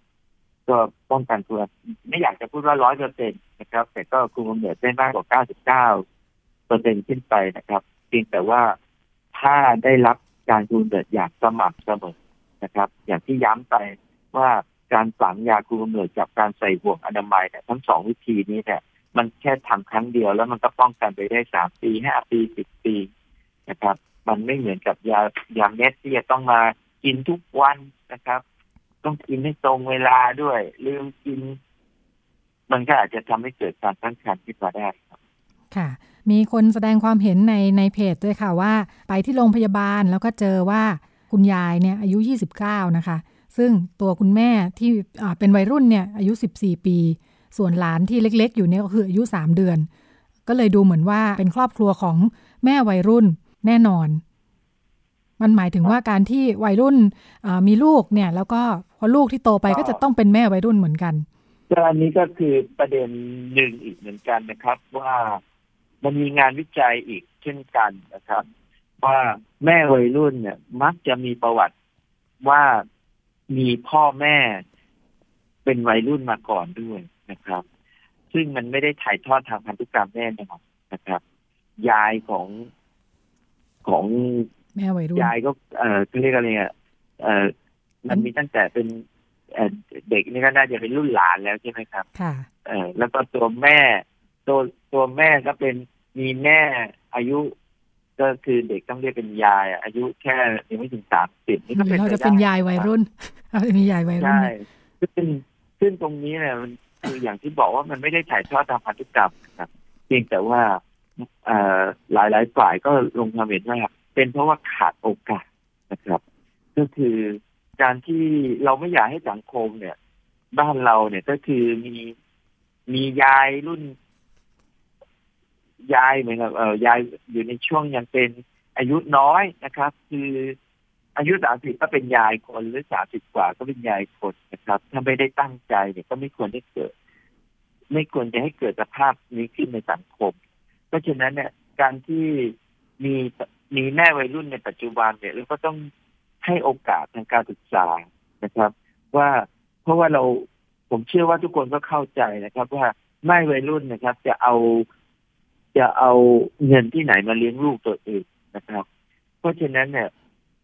ก็ป้องกันตัวไม่อยากจะพูดว่าร้อยเปอร์เซ็นต์นะครับ แต่ก็คุมกำเนิดได้มากกว่าเก้าสิบเก้าเปอร์เซ็นขึ้นไปนะครับเพียงแต่ว่าถ้าได้รับการคุมกำเนิดอย่างสม่ำเสมอนะครับ อย่างที่ย้ำไปว่าการฝังยาคุมกำเนิดกับการใส่ห่วงอนามัยเนี่ยทั้งสองวิธีนี้เนี่ย มันแค่ทำครั้งเดียวแล้วมันก็ป้องกันไปได้สามปีห้าปีสิบปีนะครับ มันไม่เหมือนกับยายาเม็ดที่จะต้องมากินทุกวันนะครับ ต้องกินให้ตรงเวลาด้วย ลืมกิน มันก็อาจจะทำให้เกิดการตั้งครรภ์ขึ้นมาได้ครับค่ะ มีคนแสดงความเห็นในในเพจด้วยค่ะว่า ไปที่โรงพยาบาลแล้วก็เจอว่าคุณยายเนี่ยอายุ 29 นะคะ ซึ่งตัวคุณแม่ที่เป็นวัยรุ่นเนี่ยอายุ 14 ปี ส่วนหลานที่เล็กๆ อยู่เนี่ยก็คืออายุ 3 เดือน ก็เลยดูเหมือนว่าเป็นครอบครัวของแม่วัยรุ่นแน่นอน มันหมายถึงว่าการที่วัยรุ่นมีลูกเนี่ย แล้วก็พอลูกที่โตไปก็จะต้องเป็นแม่วัยรุ่นเหมือนกันก็อันนี้ก็คือประเด็นหนึ่งอีกเหมือนกันนะครับ ว่ามันมีงานวิจัยอีกเช่นกันนะครับ ว่าแม่วัยรุ่นเนี่ย มักจะมีประวัติว่ามีพ่อแม่เป็นวัยรุ่นมาก่อนด้วย นะครับ ซึ่งมันไม่ได้ถ่ายทอดทางพันธุกรรมแน่นอนนะครับ ยายของของแม่วัยรุ่นยายก็เออเรียกอะไรเงี้ยเออมันมีตั้งแต่เป็นเด็กนี่ก็น่าจะเป็นรุ่นหลานแล้วใช่ไหมครับ ค่ะ เออแล้วก็ตัวแม่ ตัวตัวแม่ก็เป็นมีแม่อายุ ก็คือเด็กต้องเรียกเป็นยาย อายุแค่ยังไม่ถึงสามสิบนี่ก็เป็นเราจะเป็นยายวัยรุ่นเราจะมียายวัยรุ่นใช่ซึ่งซึ่งตรงนี้เนี่ยมัน คืออย่างที่บอกว่ามันไม่ได้ถ่ายทอดทางพันธุกรรมครับเพียงแต่ว่าหลายหลายฝ่ายก็ลงความเห็นว่าเป็นเพราะว่าขาดโอกาสนะครับ ก็คือการที่เราไม่อยากให้สังคมเนี่ย บ้านเราเนี่ยก็คือมีมียายรุ่น ยายเหมือนกับเออยายอยู่ในช่วงยังเป็นอายุน้อยนะครับ คือ อายุสามสิบก็เป็นยายคนหรือสามสิบกว่าก็เป็นยายคนนะครับ ถ้าไม่ได้ตั้งใจเนี่ยก็ไม่ควรได้เกิด ไม่ควรจะให้เกิดสภาพนี้ขึ้นในสังคม เพราะฉะนั้นเนี่ย การที่มีมีแม่วัยรุ่นในปัจจุบันเนี่ยเราก็ต้องให้โอกาสทางการศึกษานะครับ ว่าเพราะว่าเราผมเชื่อว่าทุกคนก็เข้าใจนะครับ ว่าไม่วัยรุ่นนะครับ จะเอาจะเอาเงินที่ไหนมาเลี้ยงลูกตัวเองนะครับ เพราะฉะนั้นเนี่ย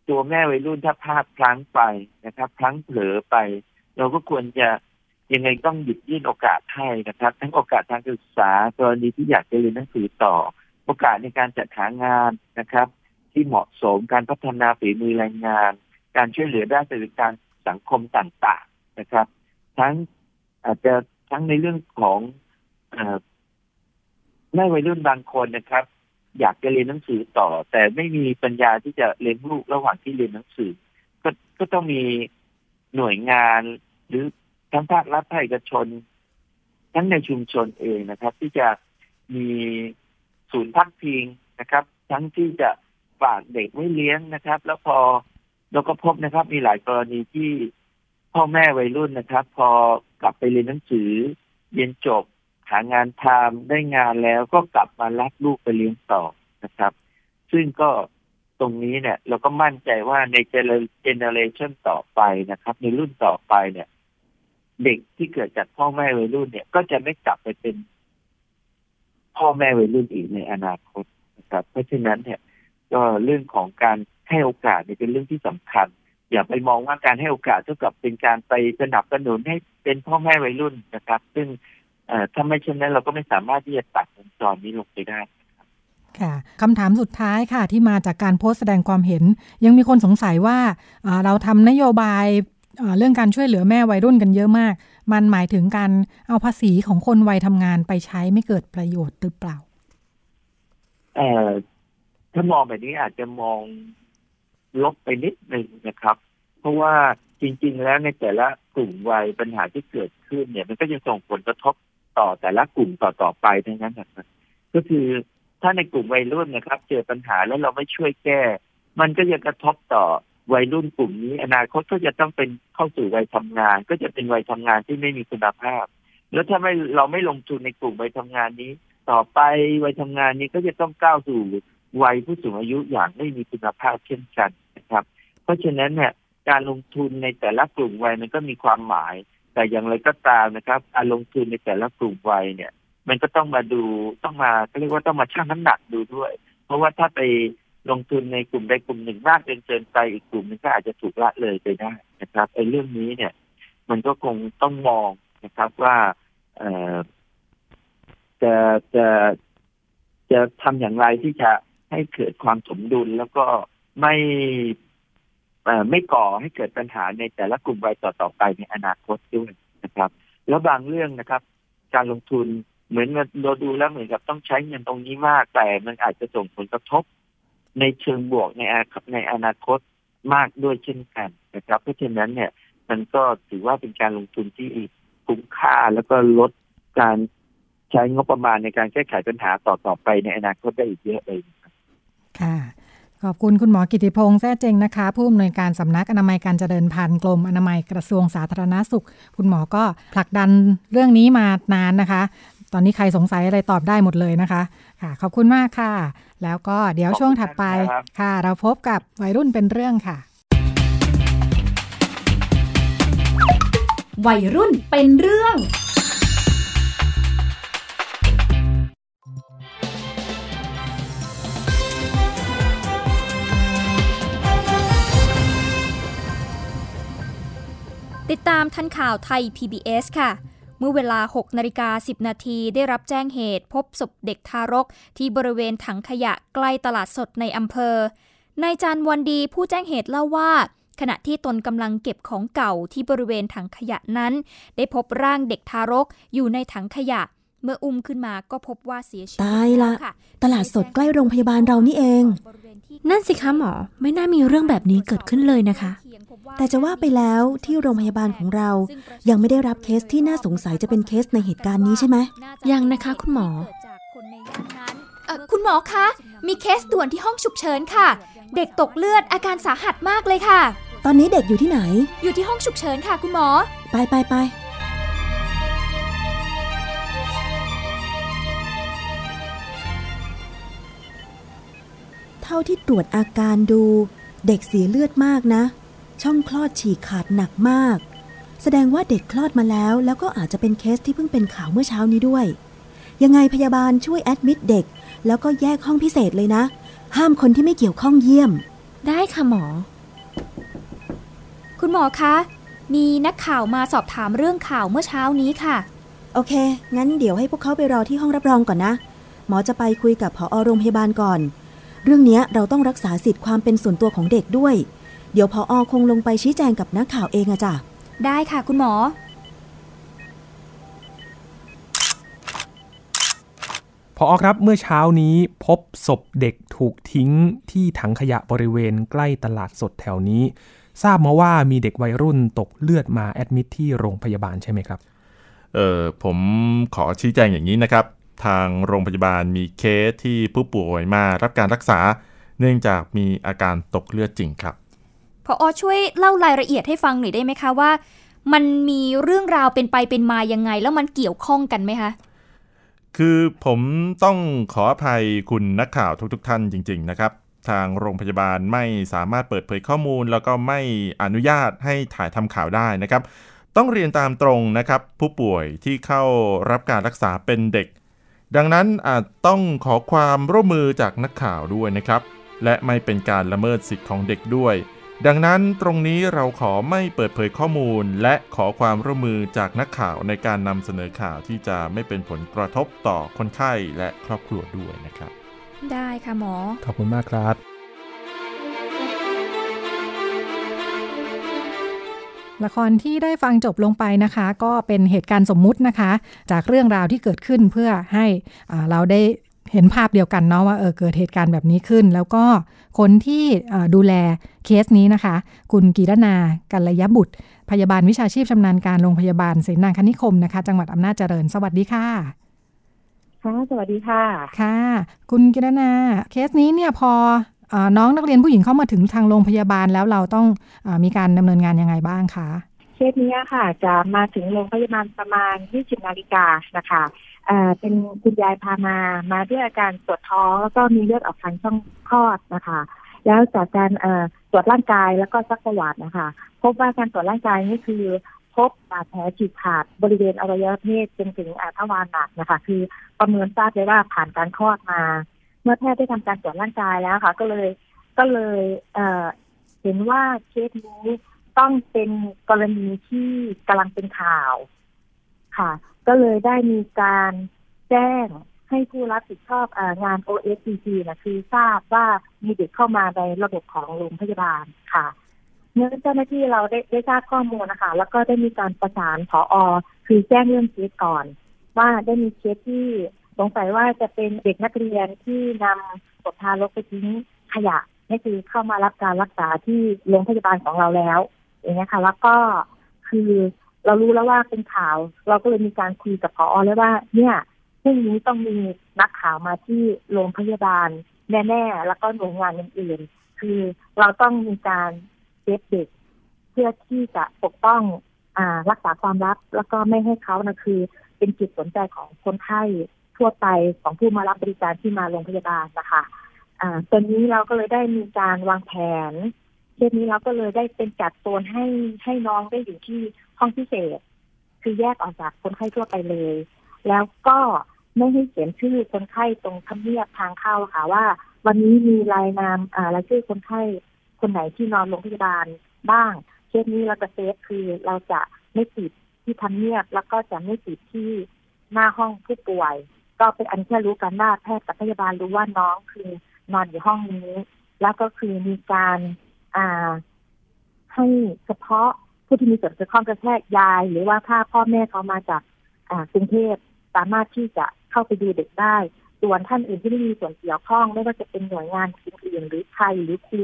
ตัวแม่วัยรุ่นถ้าพลาดพลั้งไปนะครับ พลั้งเผลอไป เราก็ควรจะยังไงต้องหยิบยื่นโอกาสให้นะครับ ทั้งโอกาสทางศึกษากรณีที่อยากจะเรียนหนังสือต่อ โอกาสในการจัดหางานนะครับ ที่เหมาะสมการพัฒนาฝีมือแรงงาน การช่วยเหลือด้านสื่อการสังคมต่างๆนะครับ ทั้งอาจจะทั้งในเรื่องของแม่วัยรุ่นบางคนนะครับ อยากจะเรียนหนังสือต่อ แต่ไม่มีปัญญาที่จะเลี้ยงลูกระหว่างที่เรียนหนังสือ ก็ก็ต้องมีหน่วยงาน หรือทั้งภาครัฐภาคเอกชน ทั้งในชุมชนเองนะครับ ที่จะมีศูนย์พักพิงนะครับ ทั้งที่จะฝากเด็กไว้เลี้ยงนะครับ แล้วพอเราก็พบนะครับ มีหลายกรณีที่พ่อแม่วัยรุ่นนะครับ พอกลับไปเรียนหนังสือเรียนจบ หางานทำได้งานแล้วก็กลับมารับลูกไปเลี้ยงต่อนะครับ ซึ่งก็ตรงนี้เนี่ย เราก็มั่นใจว่าในเจเนอเรชันต่อไปนะครับ ในรุ่นต่อไปเนี่ย เด็กที่เกิดจากพ่อแม่วัยรุ่นเนี่ย ก็จะไม่กลับไปเป็นพ่อแม่วัยรุ่นอีกในอนาคตนะครับ เพราะฉะนั้นเนี่ย ก็เรื่องของการให้โอกาสเนี่ยเป็นเรื่องที่สำคัญ อย่าไปมองว่าการให้โอกาสเท่ากับเป็นการไปสนับสนุนให้เป็นพ่อแม่วัยรุ่นนะครับ ซึ่ง ถ้าไม่เช่นนั้นเราก็ไม่สามารถที่จะตัดวงจรนี้ลงไปได้ค่ะคำถามสุดท้ายค่ะที่มาจากการโพสต์แสดงความเห็น ยังมีคนสงสัยว่าเราทำนโยบายเรื่องการช่วยเหลือแม่วัยรุ่นกันเยอะมาก มันหมายถึงการเอาภาษีของคนวัยทำงานไปใช้ไม่เกิดประโยชน์หรือเปล่าเอ่อถ้ามองแบบนี้อาจจะมองลบไปนิดนึงนะครับ เพราะว่าจริง ๆ แล้วในแต่ละกลุ่มวัยปัญหาที่เกิดขึ้นเนี่ย มันก็ยังส่งผลกระทบ ต่อแต่ละกลุ่มต่อๆไปทั้งนั้นนะครับก็คือถ้าในกลุ่มวัยรุ่นนะครับ เจอปัญหาแล้วเราไม่ช่วยแก้ มันก็จะกระทบต่อวัยรุ่นกลุ่มนี้ อนาคตก็จะต้องเป็นเข้าสู่วัยทำงาน ก็จะเป็นวัยทำงานที่ไม่มีคุณภาพ แล้วถ้าไม่เราไม่ลงทุนในกลุ่มวัยทำงานนี้ ต่อไปวัยทำงานนี้ก็จะต้องก้าวสู่วัยผู้สูงอายุอย่างไม่มีคุณภาพเช่นกันนะครับ เพราะฉะนั้นเนี่ยการลงทุนในแต่ละกลุ่มวัยมันก็มีความหมาย แต่อย่างไรก็ตามนะครับการลงทุนในแต่ละกลุ่มวัยเนี่ย มันก็ต้องมาดูต้องมาเรียกว่าต้องมาชั่งน้ำหนักดูด้วย เพราะว่าถ้าไปลงทุนในกลุ่มใดกลุ่มหนึ่งมากจนเกินไปอีกกลุ่มนึงก็อาจจะถูกละเลยไปได้นะครับไอ้เรื่องนี้เนี่ย มันก็คงต้องมองนะครับว่าเออจะจะจะทำอย่างไรที่จะให้เกิดความสมดุลแล้วก็ไม่ ไม่ก่อให้เกิดปัญหาในแต่ละกลุ่มวัยต่อๆไปในอนาคตด้วยนะครับ แล้วบางเรื่องนะครับ การลงทุนเหมือนเราดูแล้วเหมือนกับต้องใช้เงินตรงนี้มาก แต่มันอาจจะส่งผลกระทบ ในเชิงบวกในในอนาคตมากด้วยเช่นกันนะครับ เพราะฉะนั้นเนี่ย มันก็ถือว่าเป็นการลงทุนที่คุ้มค่าแล้วก็ลดการใช้งบประมาณในการแก้ไขปัญหาต่อต่อไปในอนาคตได้อีกเยอะเลยค่ะ ขอบคุณคุณหมอกิติพงษ์แท้เจงนะคะ ผู้อำนวยการสำนักอนามัยการเจริญพันธุ์กรมอนามัยกระทรวงสาธารณาสุข คุณหมอก็ผลักดันเรื่องนี้มานานนะคะ ตอนนี้ใครสงสัยอะไรตอบได้หมดเลยนะคะ ค่ะ ขอบคุณมากค่ะ แล้วก็เดี๋ยวช่วงถัดไปค่ะ เราพบกับวัยรุ่นเป็นเรื่องค่ะ วัยรุ่นเป็นเรื่อง ติดตามทันข่าวไทย PBS ค่ะ เมื่อเวลา 6นาฬิกา10 นาทีได้รับแจ้งเหตุ พบศพเด็กทารก ที่บริเวณถังขยะใกล้ตลาดสดในอำเภอนายจันวันดีผู้แจ้งเหตุเล่าว่า ขณะที่ตนกำลังเก็บของเก่าที่บริเวณถังขยะนั้น ได้พบร่างเด็กทารกอยู่ในถังขยะ เมื่ออุ้มขึ้นมาก็พบว่าเสียชีวิตตายละตลาดสดใกล้โรงพยาบาลเรานี่เอง นั่นสิคะหมอ ไม่น่ามีเรื่องแบบนี้เกิดขึ้นเลยนะคะ แต่จะว่าไปแล้วที่โรงพยาบาลของเรา ยังไม่ได้รับเคสที่น่าสงสัยจะเป็นเคสในเหตุการณ์นี้ใช่ไหมยังนะคะคุณหมอคุณหมอคะ มีเคสด่วนที่ห้องฉุกเฉินค่ะ เด็กตกเลือดอาการสาหัสมากเลยค่ะ ตอนนี้เด็กอยู่ที่ไหน อยู่ที่ห้องฉุกเฉินค่ะ คุณหมอ ไปไปไป เท่าที่ตรวจอาการดู เด็กเสียเลือดมากนะ ช่องคลอดฉีกขาดหนักมาก แสดงว่าเด็กคลอดมาแล้ว แล้วก็อาจจะเป็นเคสที่เพิ่งเป็นข่าวเมื่อเช้านี้ด้วย ยังไงพยาบาลช่วยแอดมิดเด็ก แล้วก็แยกห้องพิเศษเลยนะ ห้ามคนที่ไม่เกี่ยวข้องเยี่ยม ได้ค่ะหมอ คุณหมอคะ มีนักข่าวมาสอบถามเรื่องข่าวเมื่อเช้านี้ค่ะ โอเค งั้นเดี๋ยวให้พวกเขาไปรอที่ห้องรับรองก่อนนะ หมอจะไปคุยกับผอโรงพยาบาลก่อน เรื่องนี้เราต้องรักษาสิทธิ์ความเป็นส่วนตัวของเด็กด้วย เดี๋ยวพออคงลงไปชี้แจงกับนักข่าวเองอะจ้ะ ได้ค่ะคุณหมอ พออครับเมื่อเช้านี้พบศพเด็กถูกทิ้งที่ถังขยะบริเวณใกล้ตลาดสดแถวนี้ ทราบมาว่ามีเด็กวัยรุ่นตกเลือดมาแอดมิทที่โรงพยาบาลใช่ไหมครับ เออผมขอชี้แจงอย่างนี้นะครับ ทางโรงพยาบาลมีเคสที่ผู้ป่วยมารับการรักษา เนื่องจากมีอาการตกเลือดจริงครับพออช่วยเล่ารายละเอียดให้ฟังหน่อยได้ไหมคะว่า มันมีเรื่องราวเป็นไปเป็นมายังไง แล้วมันเกี่ยวข้องกันไหมคะ คือผมต้องขออภัยคุณนักข่าวทุกๆทท่านจริง ๆ นะครับ ทางโรงพยาบาลไม่สามารถเปิดเผยข้อมูล แล้วก็ไม่อนุญาตให้ถ่ายทำข่าวได้นะครับ ต้องเรียนตามตรงนะครับ ผู้ป่วยที่เข้ารับการรักษาเป็นเด็ก ดังนั้นอาจต้องขอความร่วมมือจากนักข่าวด้วยนะครับ และไม่เป็นการละเมิดสิทธิ์ของเด็กด้วย ดังนั้นตรงนี้เราขอไม่เปิดเผยข้อมูล และขอความร่วมมือจากนักข่าวในการนำเสนอข่าวที่จะไม่เป็นผลกระทบต่อคนไข้และครอบครัวด้วยนะครับ ได้ค่ะหมอ ขอบคุณมากครับ ละครที่ได้ฟังจบลงไปนะคะ ก็เป็นเหตุการณ์สมมุตินะคะ จากเรื่องราวที่เกิดขึ้นเพื่อให้เราได้เห็นภาพเดียวกันเนาะว่าเออเกิดเหตุการณ์แบบนี้ขึ้น แล้วก็คนที่ดูแลเคสนี้นะคะ คุณกีรนากัลยบุตร พยาบาลวิชาชีพชำนาญการโรงพยาบาลเสนาคณิคมนะคะ จังหวัดอำนาจเจริญสวัสดีค่ะค่ะสวัสดีค่ะ ค่ะ คุณกิรนาเคสนี้เนี่ยพอ น้องนักเรียนผู้หญิงเข้ามาถึงทางโรงพยาบาลแล้วเราต้องอมีการดำเนินงานยังไงบ้างคะเคสนี้ค่ะ จะมาถึงโรงพยาบาลประมาณ 20 นาฬิกานะคะเป็นคุณยายพามามาด้วยอาการปวดท้องแล้วก็มีเลือดออกทางช่องคลอดนะคะ แล้วจากการตรวจร่างกายแล้วก็ซักประวัตินะคะ พบว่าการตรวจร่างกายนี่คือพบบาดแผลฉีกขาดบริเวณอวัยวะเพศจนถึงอาทวารหนักนะคะ คือประเมินทราบได้ว่าผ่านการคลอดมา เมื่อแพทย์ได้ทำการตรวจร่างกายแล้วค่ะ ก็เลยก็เลยเเห็นว่าเคสนี้ต้องเป็นกรณีที่กำลังเป็นข่าวค่ะ ก็เลยได้มีการแจ้งให้ผู้รับผิดชอบองาน OSCG นะคือทราบว่ามีเด็กเข้ามาในระบบของโรงพยาบาลค่ะเมื่อเจ้าหน้าที่เราได้ได้ทราบข้อมูลนะคะ แล้วก็ได้มีการประสานผออคือแจ้งเรื่องเคสก่อน ว่าได้มีเคสที่ สงสัยว่าจะเป็นเด็กนักเรียนที่นำศพทารกไปทิ้งขยะนี่คือเข้ามารับการรักษาที่โรงพยาบาลของเราแล้วอย่างนี้ค่ะ แล้วก็คือเรารู้แล้วว่าเป็นข่าว เราก็เลยมีการคุยกับพอเลยว่า เนี่ยเรื่องนี้ต้องมีนักข่าวมาที่โรงพยาบาลแน่ๆแล้วก็หน่วยงานอื่นๆคือเราต้องมีการเซฟเด็กเพื่อที่จะปกป้องอ่ารักษาความลับแล้วก็ไม่ให้เขานะคือ เป็นจุดสนใจของคนไข้ ทั่วไปของผู้มารับบริการที่มาโรงพยาบาลนะคะอ่าตอนนี้เราก็เลยได้มีการวางแผนเช่นนี้เราก็เลยได้เป็นจัดโซนให้ให้น้องได้อยู่ที่ห้องพิเศษ คือแยกออกจากคนไข้ทั่วไปเลย แล้วก็ไม่ให้เขียนชื่อคนไข้ตรงทำเนียบทางเข้าค่ะว่า วันนี้มีรายนามอ่ารายชื่อคนไข้คนไหนที่นอนโรงพยาบาลบ้างเช่นนี้เราจะเซฟคือเราจะไม่ติดที่ทำเนียบแล้วก็จะไม่ติดที่หน้าห้องผู้ป่วย ก็เป็นอันแค่รู้กันว่าแพทย์กับพยาบาลรู้ว่าน้องคือนอนอยู่ห้องนี้ แล้วก็คือมีการอ่าให้เฉพาะผู้ที่มีส่วนเกี่ยวข้องกับแพทย์ยาย หรือว่าถ้าพ่อแม่เขามาจากอ่ากรุงเทพสามารถที่จะเข้าไปดูเด็กได้ ส่วนท่านอื่นที่ไม่มีส่วนเกี่ยวข้อง ไม่ว่าจะเป็นหน่วยงานอื่นหรือใครหรือครู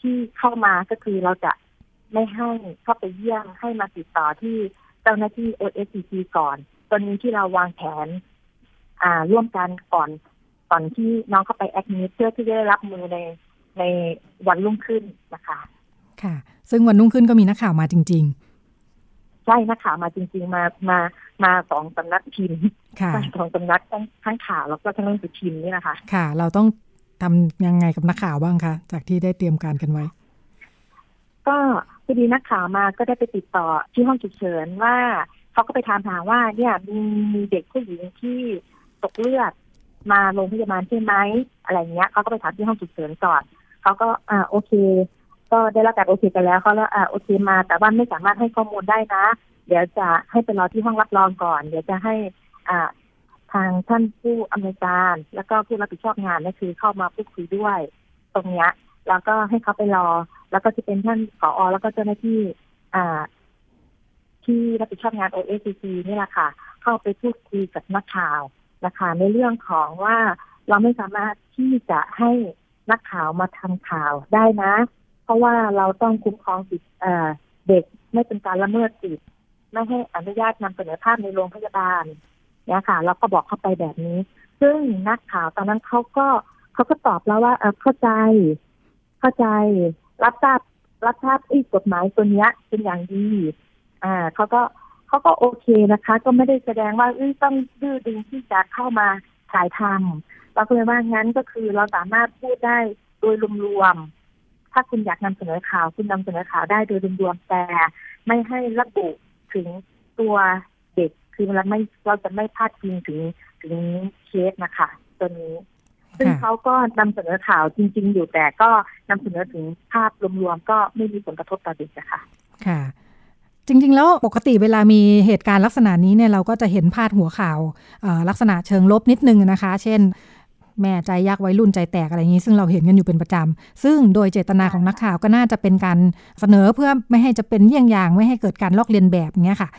ที่เข้ามาก็คือเราจะไม่ให้เข้าไปเยี่ยมให้มาติดต่อที่เจ้าหน้าที่ OSCT ก่อน ตอนนี้ที่เราวางแผน อ่าร่วมกันก่อนก่อนที่น้องเข้าไปแอดมิทเพื่อที่จะได้รับมือในในวันรุ่งขึ้นนะคะ ค่ะ ซึ่งวันรุ่งขึ้นก็มีนักข่าวมาจริง ๆ ใช่นักข่าวมาจริง ๆ มามามาสองสำนักพิมพ์ค่ะสองสำนักทั้งทั้งข่าวแล้วก็ทั้งหนังสือพิมพ์นี่นะคะ ค่ะ เราต้องทำยังไงกับนักข่าวบ้างคะจากที่ได้เตรียมการกันไว้ ก็พอดีนักข่าวมาก็ได้ไปติดต่อที่ห้องฉุกเฉินว่าเขาก็ไปถามหาว่าเนี่ยมีมีเด็กผู้หญิงที่ ตกเลือด มาโรงพยาบาลใช่ไหมอะไรเงี้ยเขาก็ไปถามที่ห้องฉุกเฉินก่อนเขาก็อ่าโอเค ก็ได้รับการโอเคกันแล้วเขาแล้วอ่าโอเคมา แต่ว่าไม่สามารถให้ข้อมูลได้นะ เดี๋ยวจะให้ไปรอที่ห้องรับรองก่อน เดี๋ยวจะให้อ่าทางท่านผู้อำนวยการ แล้วก็ผู้รับผิดชอบงานนี่คือเข้ามาพูดคุยด้วย ตรงเนี้ยแล้วก็ให้เขาไปรอ แล้วก็จะเป็นท่านผอแล้วก็เจ้าหน้าที่อ่าที่รับผิดชอบงาน OACC นี่แหละค่ะ เข้าไปพูดคุยกับนักข่าว นะคะในเรื่องของว่าเราไม่สามารถที่จะให้นักข่าวมาทำข่าวได้นะ เพราะว่าเราต้องคุ้มครองสิทธิเด็กไม่เป็นการละเมิดสิทธิไม่ให้อนุญาตนำเสนอภาพในโรงพยาบาลเนี่ยค่ะ เราก็บอกเข้าไปแบบนี้ ซึ่งนักข่าวตอนนั้นเขาก็เขาก็ตอบแล้วว่าเออเข้าใจ เข้าใจรับทราบรับทราบอีกกฎหมายตัวเนี้ยเป็นอย่างดี อ่าเขาก็ เขาก็โอเคนะคะ ก็ไม่ได้แสดงว่าเอ้ยต้องดื้อดึงที่จะเข้ามาถ่ายทำเราก็เลยว่างั้นก็คือเราสามารถพูดได้โดยรวมๆถ้าคุณอยากนำเสนอข่าว คุณนำเสนอข่าวได้โดยรวมๆแต่ไม่ให้ระบุถึงตัวเด็กคือเราไม่เราจะไม่พาดพิงถึงถึงเคสนะคะตัวนี้ ซึ่งเขาก็นำเสนอข่าวจริง ๆ อยู่แต่ก็นำเสนอถึงภาพรวมๆก็ไม่มีผลกระทบต่อเด็กนะคะค่ะ จริง ๆ แล้วปกติเวลามีเหตุการณ์ลักษณะนี้เนี่ยเราก็จะเห็นพาดหัวข่าวลักษณะเชิงลบนิดนึงนะคะ เช่นแม่ใจยักไว้รุ่นใจแตกอะไรอย่างนี้ ซึ่งเราเห็นกันอยู่เป็นประจำ ซึ่งโดยเจตนาของนักข่าวก็น่าจะเป็นการเสนอเพื่อไม่ให้จะเป็นเยี่ยงอย่าง ไม่ให้เกิดการลอกเลียนแบบเงี้ยค่ะ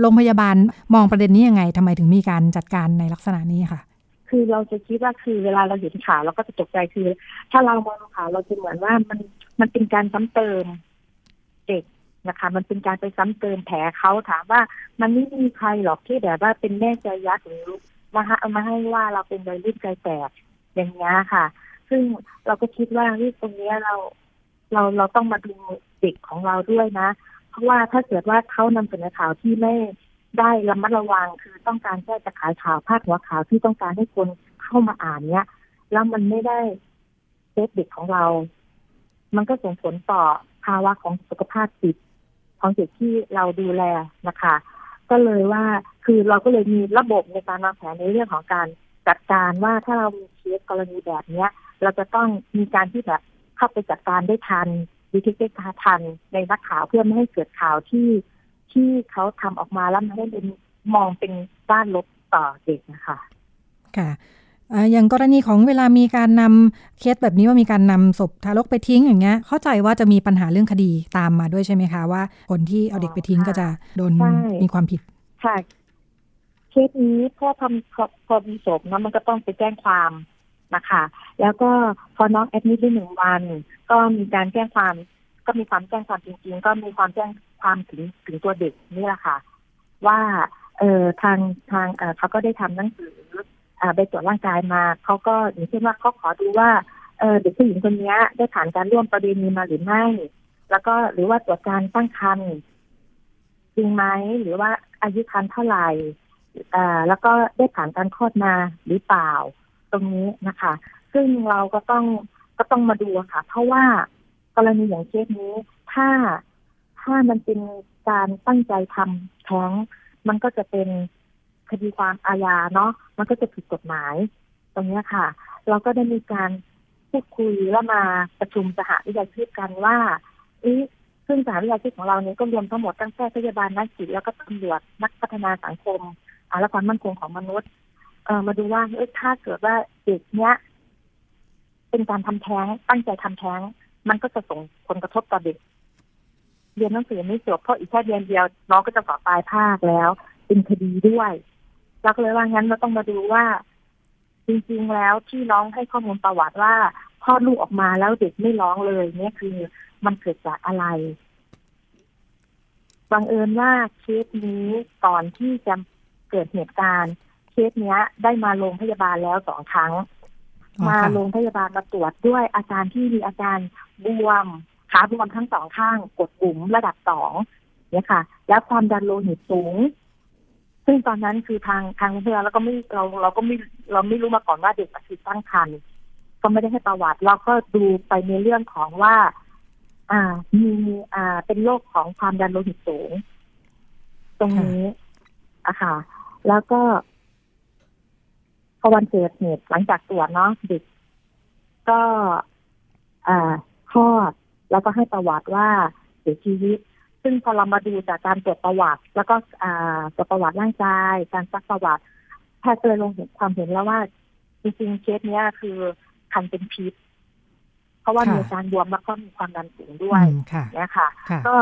โรงพยาบาลมองประเด็นนี้ยังไงทำไมถึงมีการจัดการในลักษณะนี้ค่ะ คือเราจะคิดว่าคือเวลาเราเห็นข่าวเราก็จะตกใจคือ ถ้าเรามองข่าวเราจะเหมือนว่ามันมันเป็นการซ้ำเติมเด็ก นะคะ มันเป็นการไปซ้ำเติมแผลเขาถามว่ามันไม่มีใครหรอกที่แบบว่าเป็นแม่ใจยักษ์หรือมาเอามาให้ว่าเราเป็นวัยรุ่นใจแตกอย่างนี้ค่ะ ซึ่งเราก็คิดว่าที่ตรงนี้เราเราเราต้องมาดูเด็กของเราด้วยนะ เพราะว่าถ้าเกิดว่าเขานำเสนอข่าวที่ไม่ได้ระมัดระวังคือต้องการแค่จะขายข่าวพาดหัวข่าวที่ต้องการให้คนเข้ามาอ่านเนี้ยแล้วมันไม่ได้เซฟเด็กของเรา มันก็ส่งผลต่อภาวะของสุขภาพจิต ของเด็กที่เราดูแลนะคะ ก็เลยว่าคือเราก็เลยมีระบบในการวางแผนในเรื่องของการจัดการว่าถ้าเรามีเคสกรณีแบบเนี้ย เราจะต้องมีการที่แบบเข้าไปจัดการได้ทันดีเทคได้ทันในนักข่าวเพื่อไม่ให้เกิดข่าวที่ที่เขาทำออกมาแล้วไม่ได้เป็นมองเป็นด้านลบต่อเด็กนะคะ ค่ะ อย่างกรณีของเวลามีการนำเคสแบบนี้ว่ามีการนำศพทารกไปทิ้งอย่างเงี้ย เข้าใจว่าจะมีปัญหาเรื่องคดีตามมาด้วยใช่ไหมคะว่าคนที่เอาเด็กไปทิ้งก็จะโดนมีความผิดใช่เคสนี้พ่อทำพอมีศพนะมันก็ต้องไปแจ้งความนะคะ แล้วก็พอน้องแอดมิดได้หนึ่งวัน ก็มีการแจ้งความ ก็มีความแจ้งความจริง ๆ ก็มีความแจ้งความถึงถึงตัวเด็กนี่แหละค่ะ ว่า เออทางทางเออเขาก็ได้ทำหนังสือ ไปตรวจร่างกายมาเขาก็อย่างเช่นว่าเขาขอดูว่าเออเด็กผู้หญิงคนนี้ได้ผ่านการร่วมประเด็นนี้มาหรือไม่ แล้วก็หรือว่าตรวจการตั้งครรภ์จริงไหมหรือว่าอายุครรภ์เท่าไหร่อ่าแล้วก็ได้ผ่านการคลอดมาหรือเปล่า ตรงนี้นะคะ ซึ่งเราก็ต้องก็ต้องมาดูค่ะ เพราะว่ากรณีอย่างเคสนี้ ถ้าถ้ามันเป็นการตั้งใจทำแท้งมันก็จะเป็น คดีความอาญาเนาะมันก็จะผิดกฎหมาย ตรงนี้ค่ะ เราก็ได้มีการพูดคุยแล้วมาประชุมสหวิชาชีพกันว่าอีซึ่งสหวิชาชีพของเราเนี่ยก็รวมทั้งหมดตั้งแต่พยาบาลนักจิตแล้วก็ตำรวจนักพัฒนาสังคมอาและความมั่นคงของมนุษย์เออมาดูว่าเออถ้าเกิดว่าเด็กเนี้ย เป็นการทำแท้งตั้งใจทำแท้ง มันก็จะส่งผลกระทบต่อเด็กเรียนหนังสือไม่จบเพราะอีกแค่เดือนเดียวน้องก็จะสอบปลายภาคแล้ว เป็นคดีด้วย เราก็เลยว่างั้นเราต้องมาดูว่า จริงๆแล้วที่น้องให้ข้อมูลประวัติว่าพ่อลูกออกมาแล้วเด็กไม่ร้องเลยเนี่ยคือมันเกิดจากอะไรบังเอิญว่าเคสนี้ก่อนที่จะเกิดเหตุการณ์เคสเนี้ย ได้มาโรงพยาบาลแล้วสองครั้ง มาโรงพยาบาลมาตรวจด้วยอาการที่มีอาการบวมขาบวมทั้งสองข้างกดปุ่มระดับสองเนี่ยค่ะ แล้วความดันโลหิตสูง ซึ่งตอนนั้นคือทางทางโรงพยาบาลแล้วก็ไม่เราเราก็ไม่เราไม่รู้มาก่อนว่าเด็กคือตั้งครรภ์ก็ไม่ได้ให้ประวัติ เราก็ดูไปในเรื่องของว่า อ่ามีอ่าเป็นโรคของความดันโลหิตสูง ตรงนี้อะค่ะ แล้วก็พอวันเกิดเหตุหลังจากตรวจเนาะเด็กก็อ่าคลอดแล้วก็ให้ประวัติว่าเสียชีวิต ซึ่งพอเรามาดูจากการตรวจประวัติ แล้วก็ตรวจประวัติร่างกาย การซักประวัติแพทย์เลยลงเห็นความเห็นแล้วว่า จริงๆเคสนี้คือคันเป็นพิษ เพราะว่ามีการบวมแล้วก็มีความดันสูงด้วยเนี่ยค่ะ ก็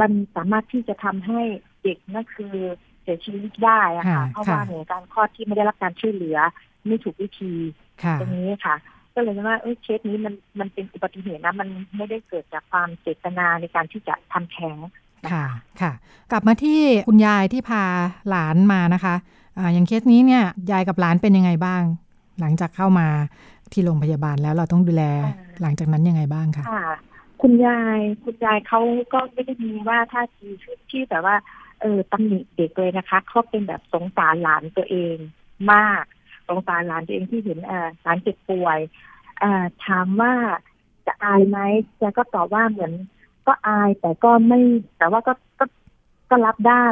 มันสามารถที่จะทำให้เด็กนั่นคือเสียชีวิตได้อะค่ะ เพราะว่าเหตุการคลอดที่ไม่ได้รับการช่วยเหลือ ไม่ถูกวิธีตรงนี้ค่ะ ก็เลยว่าเอ้เคสนี้มันมันเป็นอุบัติเหตุนะมันไม่ได้เกิดจากความเจตนาในการที่จะทำแท้งค่ะค่ะ กลับมาที่คุณยายที่พาหลานมานะคะอ่าอย่างเคสนี้เนี่ยยายกับหลานเป็นยังไงบ้าง หลังจากเข้ามาที่โรงพยาบาลแล้วเราต้องดูแลหลังจากนั้นยังไงบ้างคะค่ะ คุณยายคุณยายเขาก็ไม่ได้มีว่าท่าทีที่แบบว่าเออตำหนิเด็กเลยนะคะเขาเป็นแบบสงสารหลานตัวเองมาก สงสารหลานตัวเองที่เห็นหลานเจ็บป่วยถามว่าจะอายไหมแกก็ตอบว่าเหมือน ก็อายแต่ก็ไม่ แต่ว่าก็ก็ก็รับได้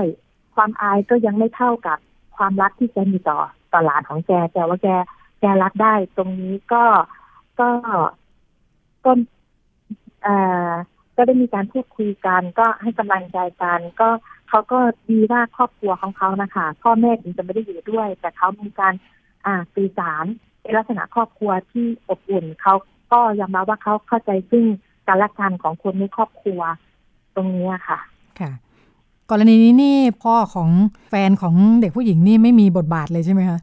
ความอายก็ยังไม่เท่ากับความรักที่แกมีต่อต่อหลานของแกแต่ว่าแกแกรักได้ ตรงนี้ก็ก็ก็เอ่อก็ได้มีการพูดคุยกัน ก็ให้กำลังใจกัน ก็เขาก็ดีว่าครอบครัวของเขานะคะพ่อแม่ถึงจะไม่ได้อยู่ด้วย แต่เขามีการ อ่าสื่อสารเป็นลักษณะครอบครัวที่อบอุ่นเขาก็ยอมรับว่าเขาเข้าใจซึ่งการละกันของคนในครอบครัวตรงนี้ค่ะ ค่ะ กรณีนี้นี่พ่อของแฟนของเด็กผู้หญิงนี่ไม่มีบทบาทเลยใช่ไหมคะ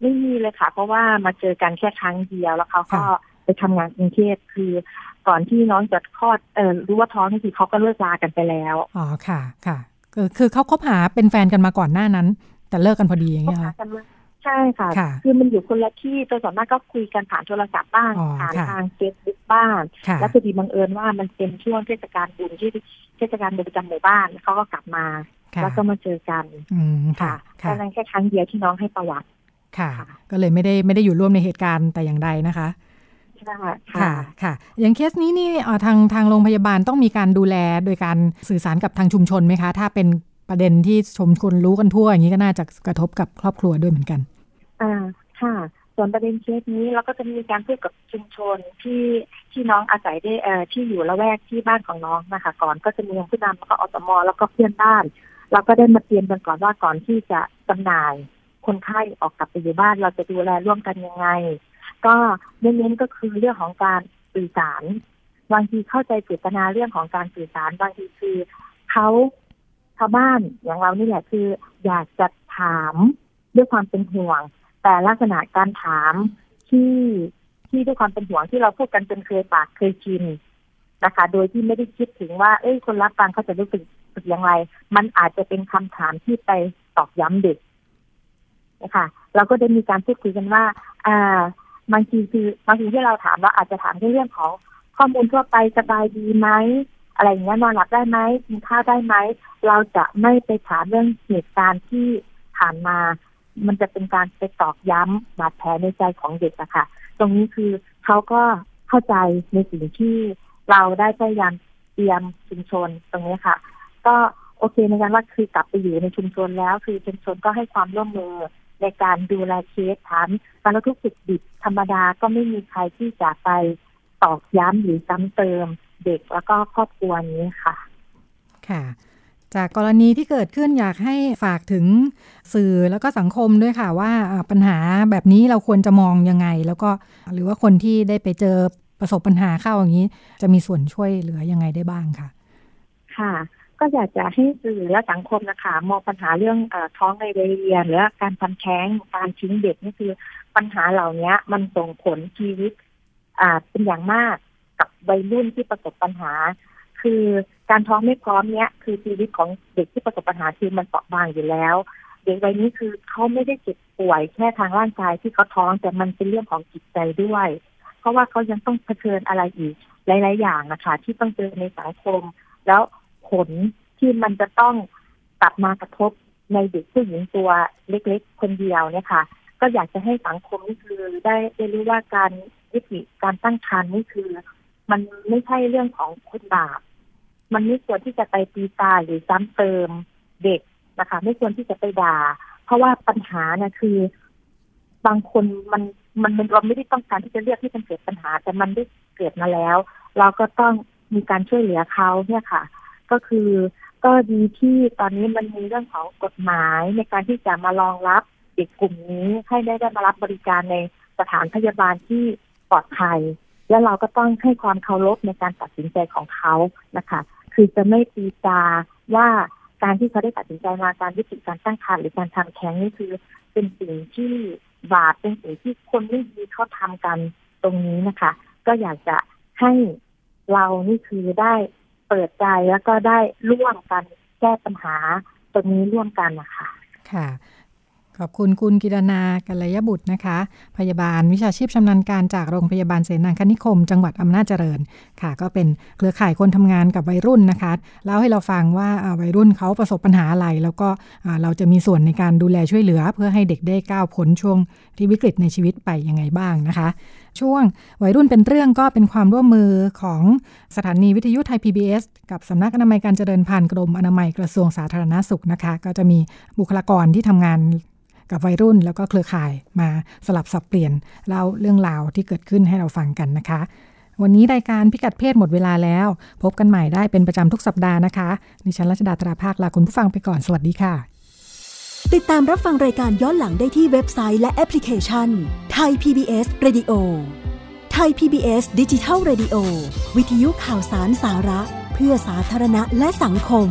ไม่มีเลยค่ะ เพราะว่ามาเจอกันแค่ครั้งเดียวแล้วเขาก็ไปทำงานกรุงเทพคือก่อนที่น้องจะคลอดเออรู้ว่าท้องนี่คือเขาก็เลิกลากันไปแล้วอ๋อค่ะค่ะคือเขาคบหาเป็นแฟนกันมาก่อนหน้านั้น แต่เลิกกันพอดีอย่างเงี้ยค่ะใช่ช่ค่ะค่ะ คือมันอยู่คนละที่โดยส่วนมากก็คุยกันผ่านโทรศัพท์บ้างอ๋อผ่านค่ะทางเฟซบุ๊กบ้างค่ะแล้วพอดีบังเอิญว่ามันเป็นช่วงเทศกาลบุญที่เทศกาลบุญประจำหมู่บ้านเขาก็กลับมาค่ะแล้วก็มาเจอกันอืมค่ะแค่ค่ะนั้นแค่ครั้งเดียวที่น้องให้ประวัติค่ะค่ะ ก็เลยไม่ได้ไม่ได้อยู่ร่วมในเหตุการณ์แต่อย่างใดนะคะใช่ค่ะค่ะ อย่างเคสนี้นี่เอ่อทางทางโรงพยาบาลต้องมีการดูแลโดยการสื่อสารกับทางชุมชนไหมคะ ถ้าเป็นประเด็นที่ชุมชนรู้กันทั่วอย่างนี้ก็น่าจะกระทบกับครอบครัวด้วยเหมือนกัน อ่าค่ะ ส่วนประเด็นเคสนี้เราก็จะมีการพูดกับชุมชนที่ที่น้องอาศัยได้เอ่อที่อยู่ละแวกที่บ้านของน้องนะคะ ก่อนก็จะมีผู้นำแล้วก็อสมแล้วก็เพื่อนบ้าน เราก็ได้มาเตรียมกันก่อนว่าก่อนที่จะจำหน่าย คนไข้ออกกลับไปอยู่บ้าน เราจะดูแลร่วมกันยังไง ก็เน้นๆก็คือเรื่องของการสื่อสารบางทีเข้าใจเจตนาเรื่องของการสื่อสารบางทีคือเขาชาวบ้านอย่างเรานี่แหละคือ อยากจะถามด้วยความเป็นห่วง แต่ลักษณะการถามที่ที่ด้วยความเป็นห่วงที่เราพูดกันจนเคยปากเคยชินนะคะ โดยที่ไม่ได้คิดถึงว่า เอ้ยคนรับฟังเขาจะรู้สึกสึกอย่างไร มันอาจจะเป็นคำถามที่ไปตอกย้ำเด็กนะคะเราก็ได้มีการพูดคุยกันว่า อ่าบางทีคือบางทีที่เราถามเราอาจจะถามเรื่องของข้อมูลทั่วไปสบายดีไหมอะไรอย่างเงี้ยนอนหลับได้ไหมกินข้าวได้ไหม เราจะไม่ไปถามเรื่องเหตุการณ์ที่ผ่านมา มันจะเป็นการไปตอกย้ำบาดแผลในใจของเด็กอะค่ะ ตรงนี้คือเขาก็เข้าใจในสิ่งที่เราได้พยายามเตรียมชุมชนตรงนี้ค่ะ ก็โอเคในการว่าคือกลับไปอยู่ในชุมชนแล้ว คือชุมชนก็ให้ความร่วมมือในการดูแลเคสถามการทุกข์สุขดิบธรรมดาก็ไม่มีใครที่จะไปตอกย้ำหรือซ้ำเติมเด็กแล้วก็ครอบครัวนี้ค่ะ ค่ะ จากกรณีที่เกิดขึ้นอยากให้ฝากถึงสื่อแล้วก็สังคมด้วยค่ะว่าปัญหาแบบนี้เราควรจะมองยังไง แล้วก็หรือว่าคนที่ได้ไปเจอประสบปัญหาเข้าอย่างนี้ จะมีส่วนช่วยเหลือยังไงได้บ้างค่ะ ค่ะ ก็อยากจะให้สื่อและสังคมนะคะมองปัญหาเรื่องอท้องในเรียนหรือการทำแท้งการทิ้งเด็กนี่คือปัญหาเหล่านี้มันส่งผลชีวิต อ่าเป็นอย่างมากกับวัยรุ่นที่ประสบปัญหา คือการท้องไม่พร้อมเนี้ยคือชีวิตของเด็กที่ประสบปัญหาคือมันเปราะบางอยู่แล้ว เด็กวัยนี้คือเขาไม่ได้เจ็บป่วยแค่ทางร่างกายที่เขาท้องแต่มันเป็นเรื่องของจิตใจด้วย เพราะว่าเขายังต้องเผชิญอะไรอีกหลาย ๆ อย่างนะคะ ที่ต้องเจอในสังคม แล้วผลที่มันจะต้องกลับมากระทบในเด็กผู้หญิงตัวเล็ก ๆ คนเดียวเนี่ยค่ะ ก็อยากจะให้สังคมนี่คือได้ได้รู้ว่าการวิธีการตั้งครรภ์นี่คือ มันไม่ใช่เรื่องของคนบาป มันไม่ควรที่จะไปตีตาหรือซ้ำเติมเด็กนะคะ ไม่ควรที่จะไปด่า เพราะว่าปัญหาเนี่ยคือบางคนมันมันมันเราไม่ได้ต้องการที่จะเรียกให้มันเกิดปัญหา แต่มันได้เกิดมาแล้ว เราก็ต้องมีการช่วยเหลือเขาเนี่ยค่ะ ก็คือก็ดีที่ตอนนี้มันมีเรื่องของกฎหมายในการที่จะมารองรับเด็กกลุ่มนี้ให้ได้ได้มารับบริการในสถานพยาบาลที่ปลอดภัย และเราก็ต้องให้ความเคารพในการตัดสินใจของเขานะคะ คือจะไม่ตีตาว่าการที่เขาได้ตัดสินใจมาการยุติการตั้งครรภ์หรือการทำแท้งนี่คือเป็นสิ่งที่บาปเป็นสิ่งที่คนไม่ดีเขาทำกันตรงนี้นะคะ ก็อยากจะให้เรานี่คือได้เปิดใจแล้วก็ได้ร่วมกันแก้ปัญหาตรงนี้ร่วมกันนะคะค่ะ ขอบคุณคุณกิรณากัลยบุตรนะคะ พยาบาลวิชาชีพชำนาญการจากโรงพยาบาลเสนาคณิคม จังหวัดอำนาจเจริญค่ะ ก็เป็นเครือข่ายคนทำงานกับวัยรุ่นนะคะเล่าให้เราฟังว่าวัยรุ่นเขาประสบปัญหาอะไร แล้วก็เราจะมีส่วนในการดูแลช่วยเหลือ เพื่อให้เด็กได้ก้าวพ้นช่วงที่วิกฤตในชีวิตไปยังไงบ้างนะคะ ช่วงวัยรุ่นเป็นเรื่องก็เป็นความร่วมมือของสถานีวิทยุไทย PBS กับสำนักอนามัยการเจริญพันธุ์กรมอนามัยกระทรวงสาธารณสุขนะคะ ก็จะมีบุคลากรที่ทำงาน กับวัยรุ่นแล้วก็เครือข่ายมาสลับสับเปลี่ยนเล่าเรื่องราวที่เกิดขึ้นให้เราฟังกันนะคะ วันนี้รายการพิกัดเพศหมดเวลาแล้ว พบกันใหม่ได้เป็นประจำทุกสัปดาห์นะคะดิฉันรัชดาตราภาคลาคุณผู้ฟังไปก่อนสวัสดีค่ะ ติดตามรับฟังรายการย้อนหลังได้ที่เว็บไซต์และแอปพลิเคชันไทย PBS Radio ไทย PBS ดิจิทัล Radio วิทยุข่าวสารสาระ เพื่อสาธารณะและสังคม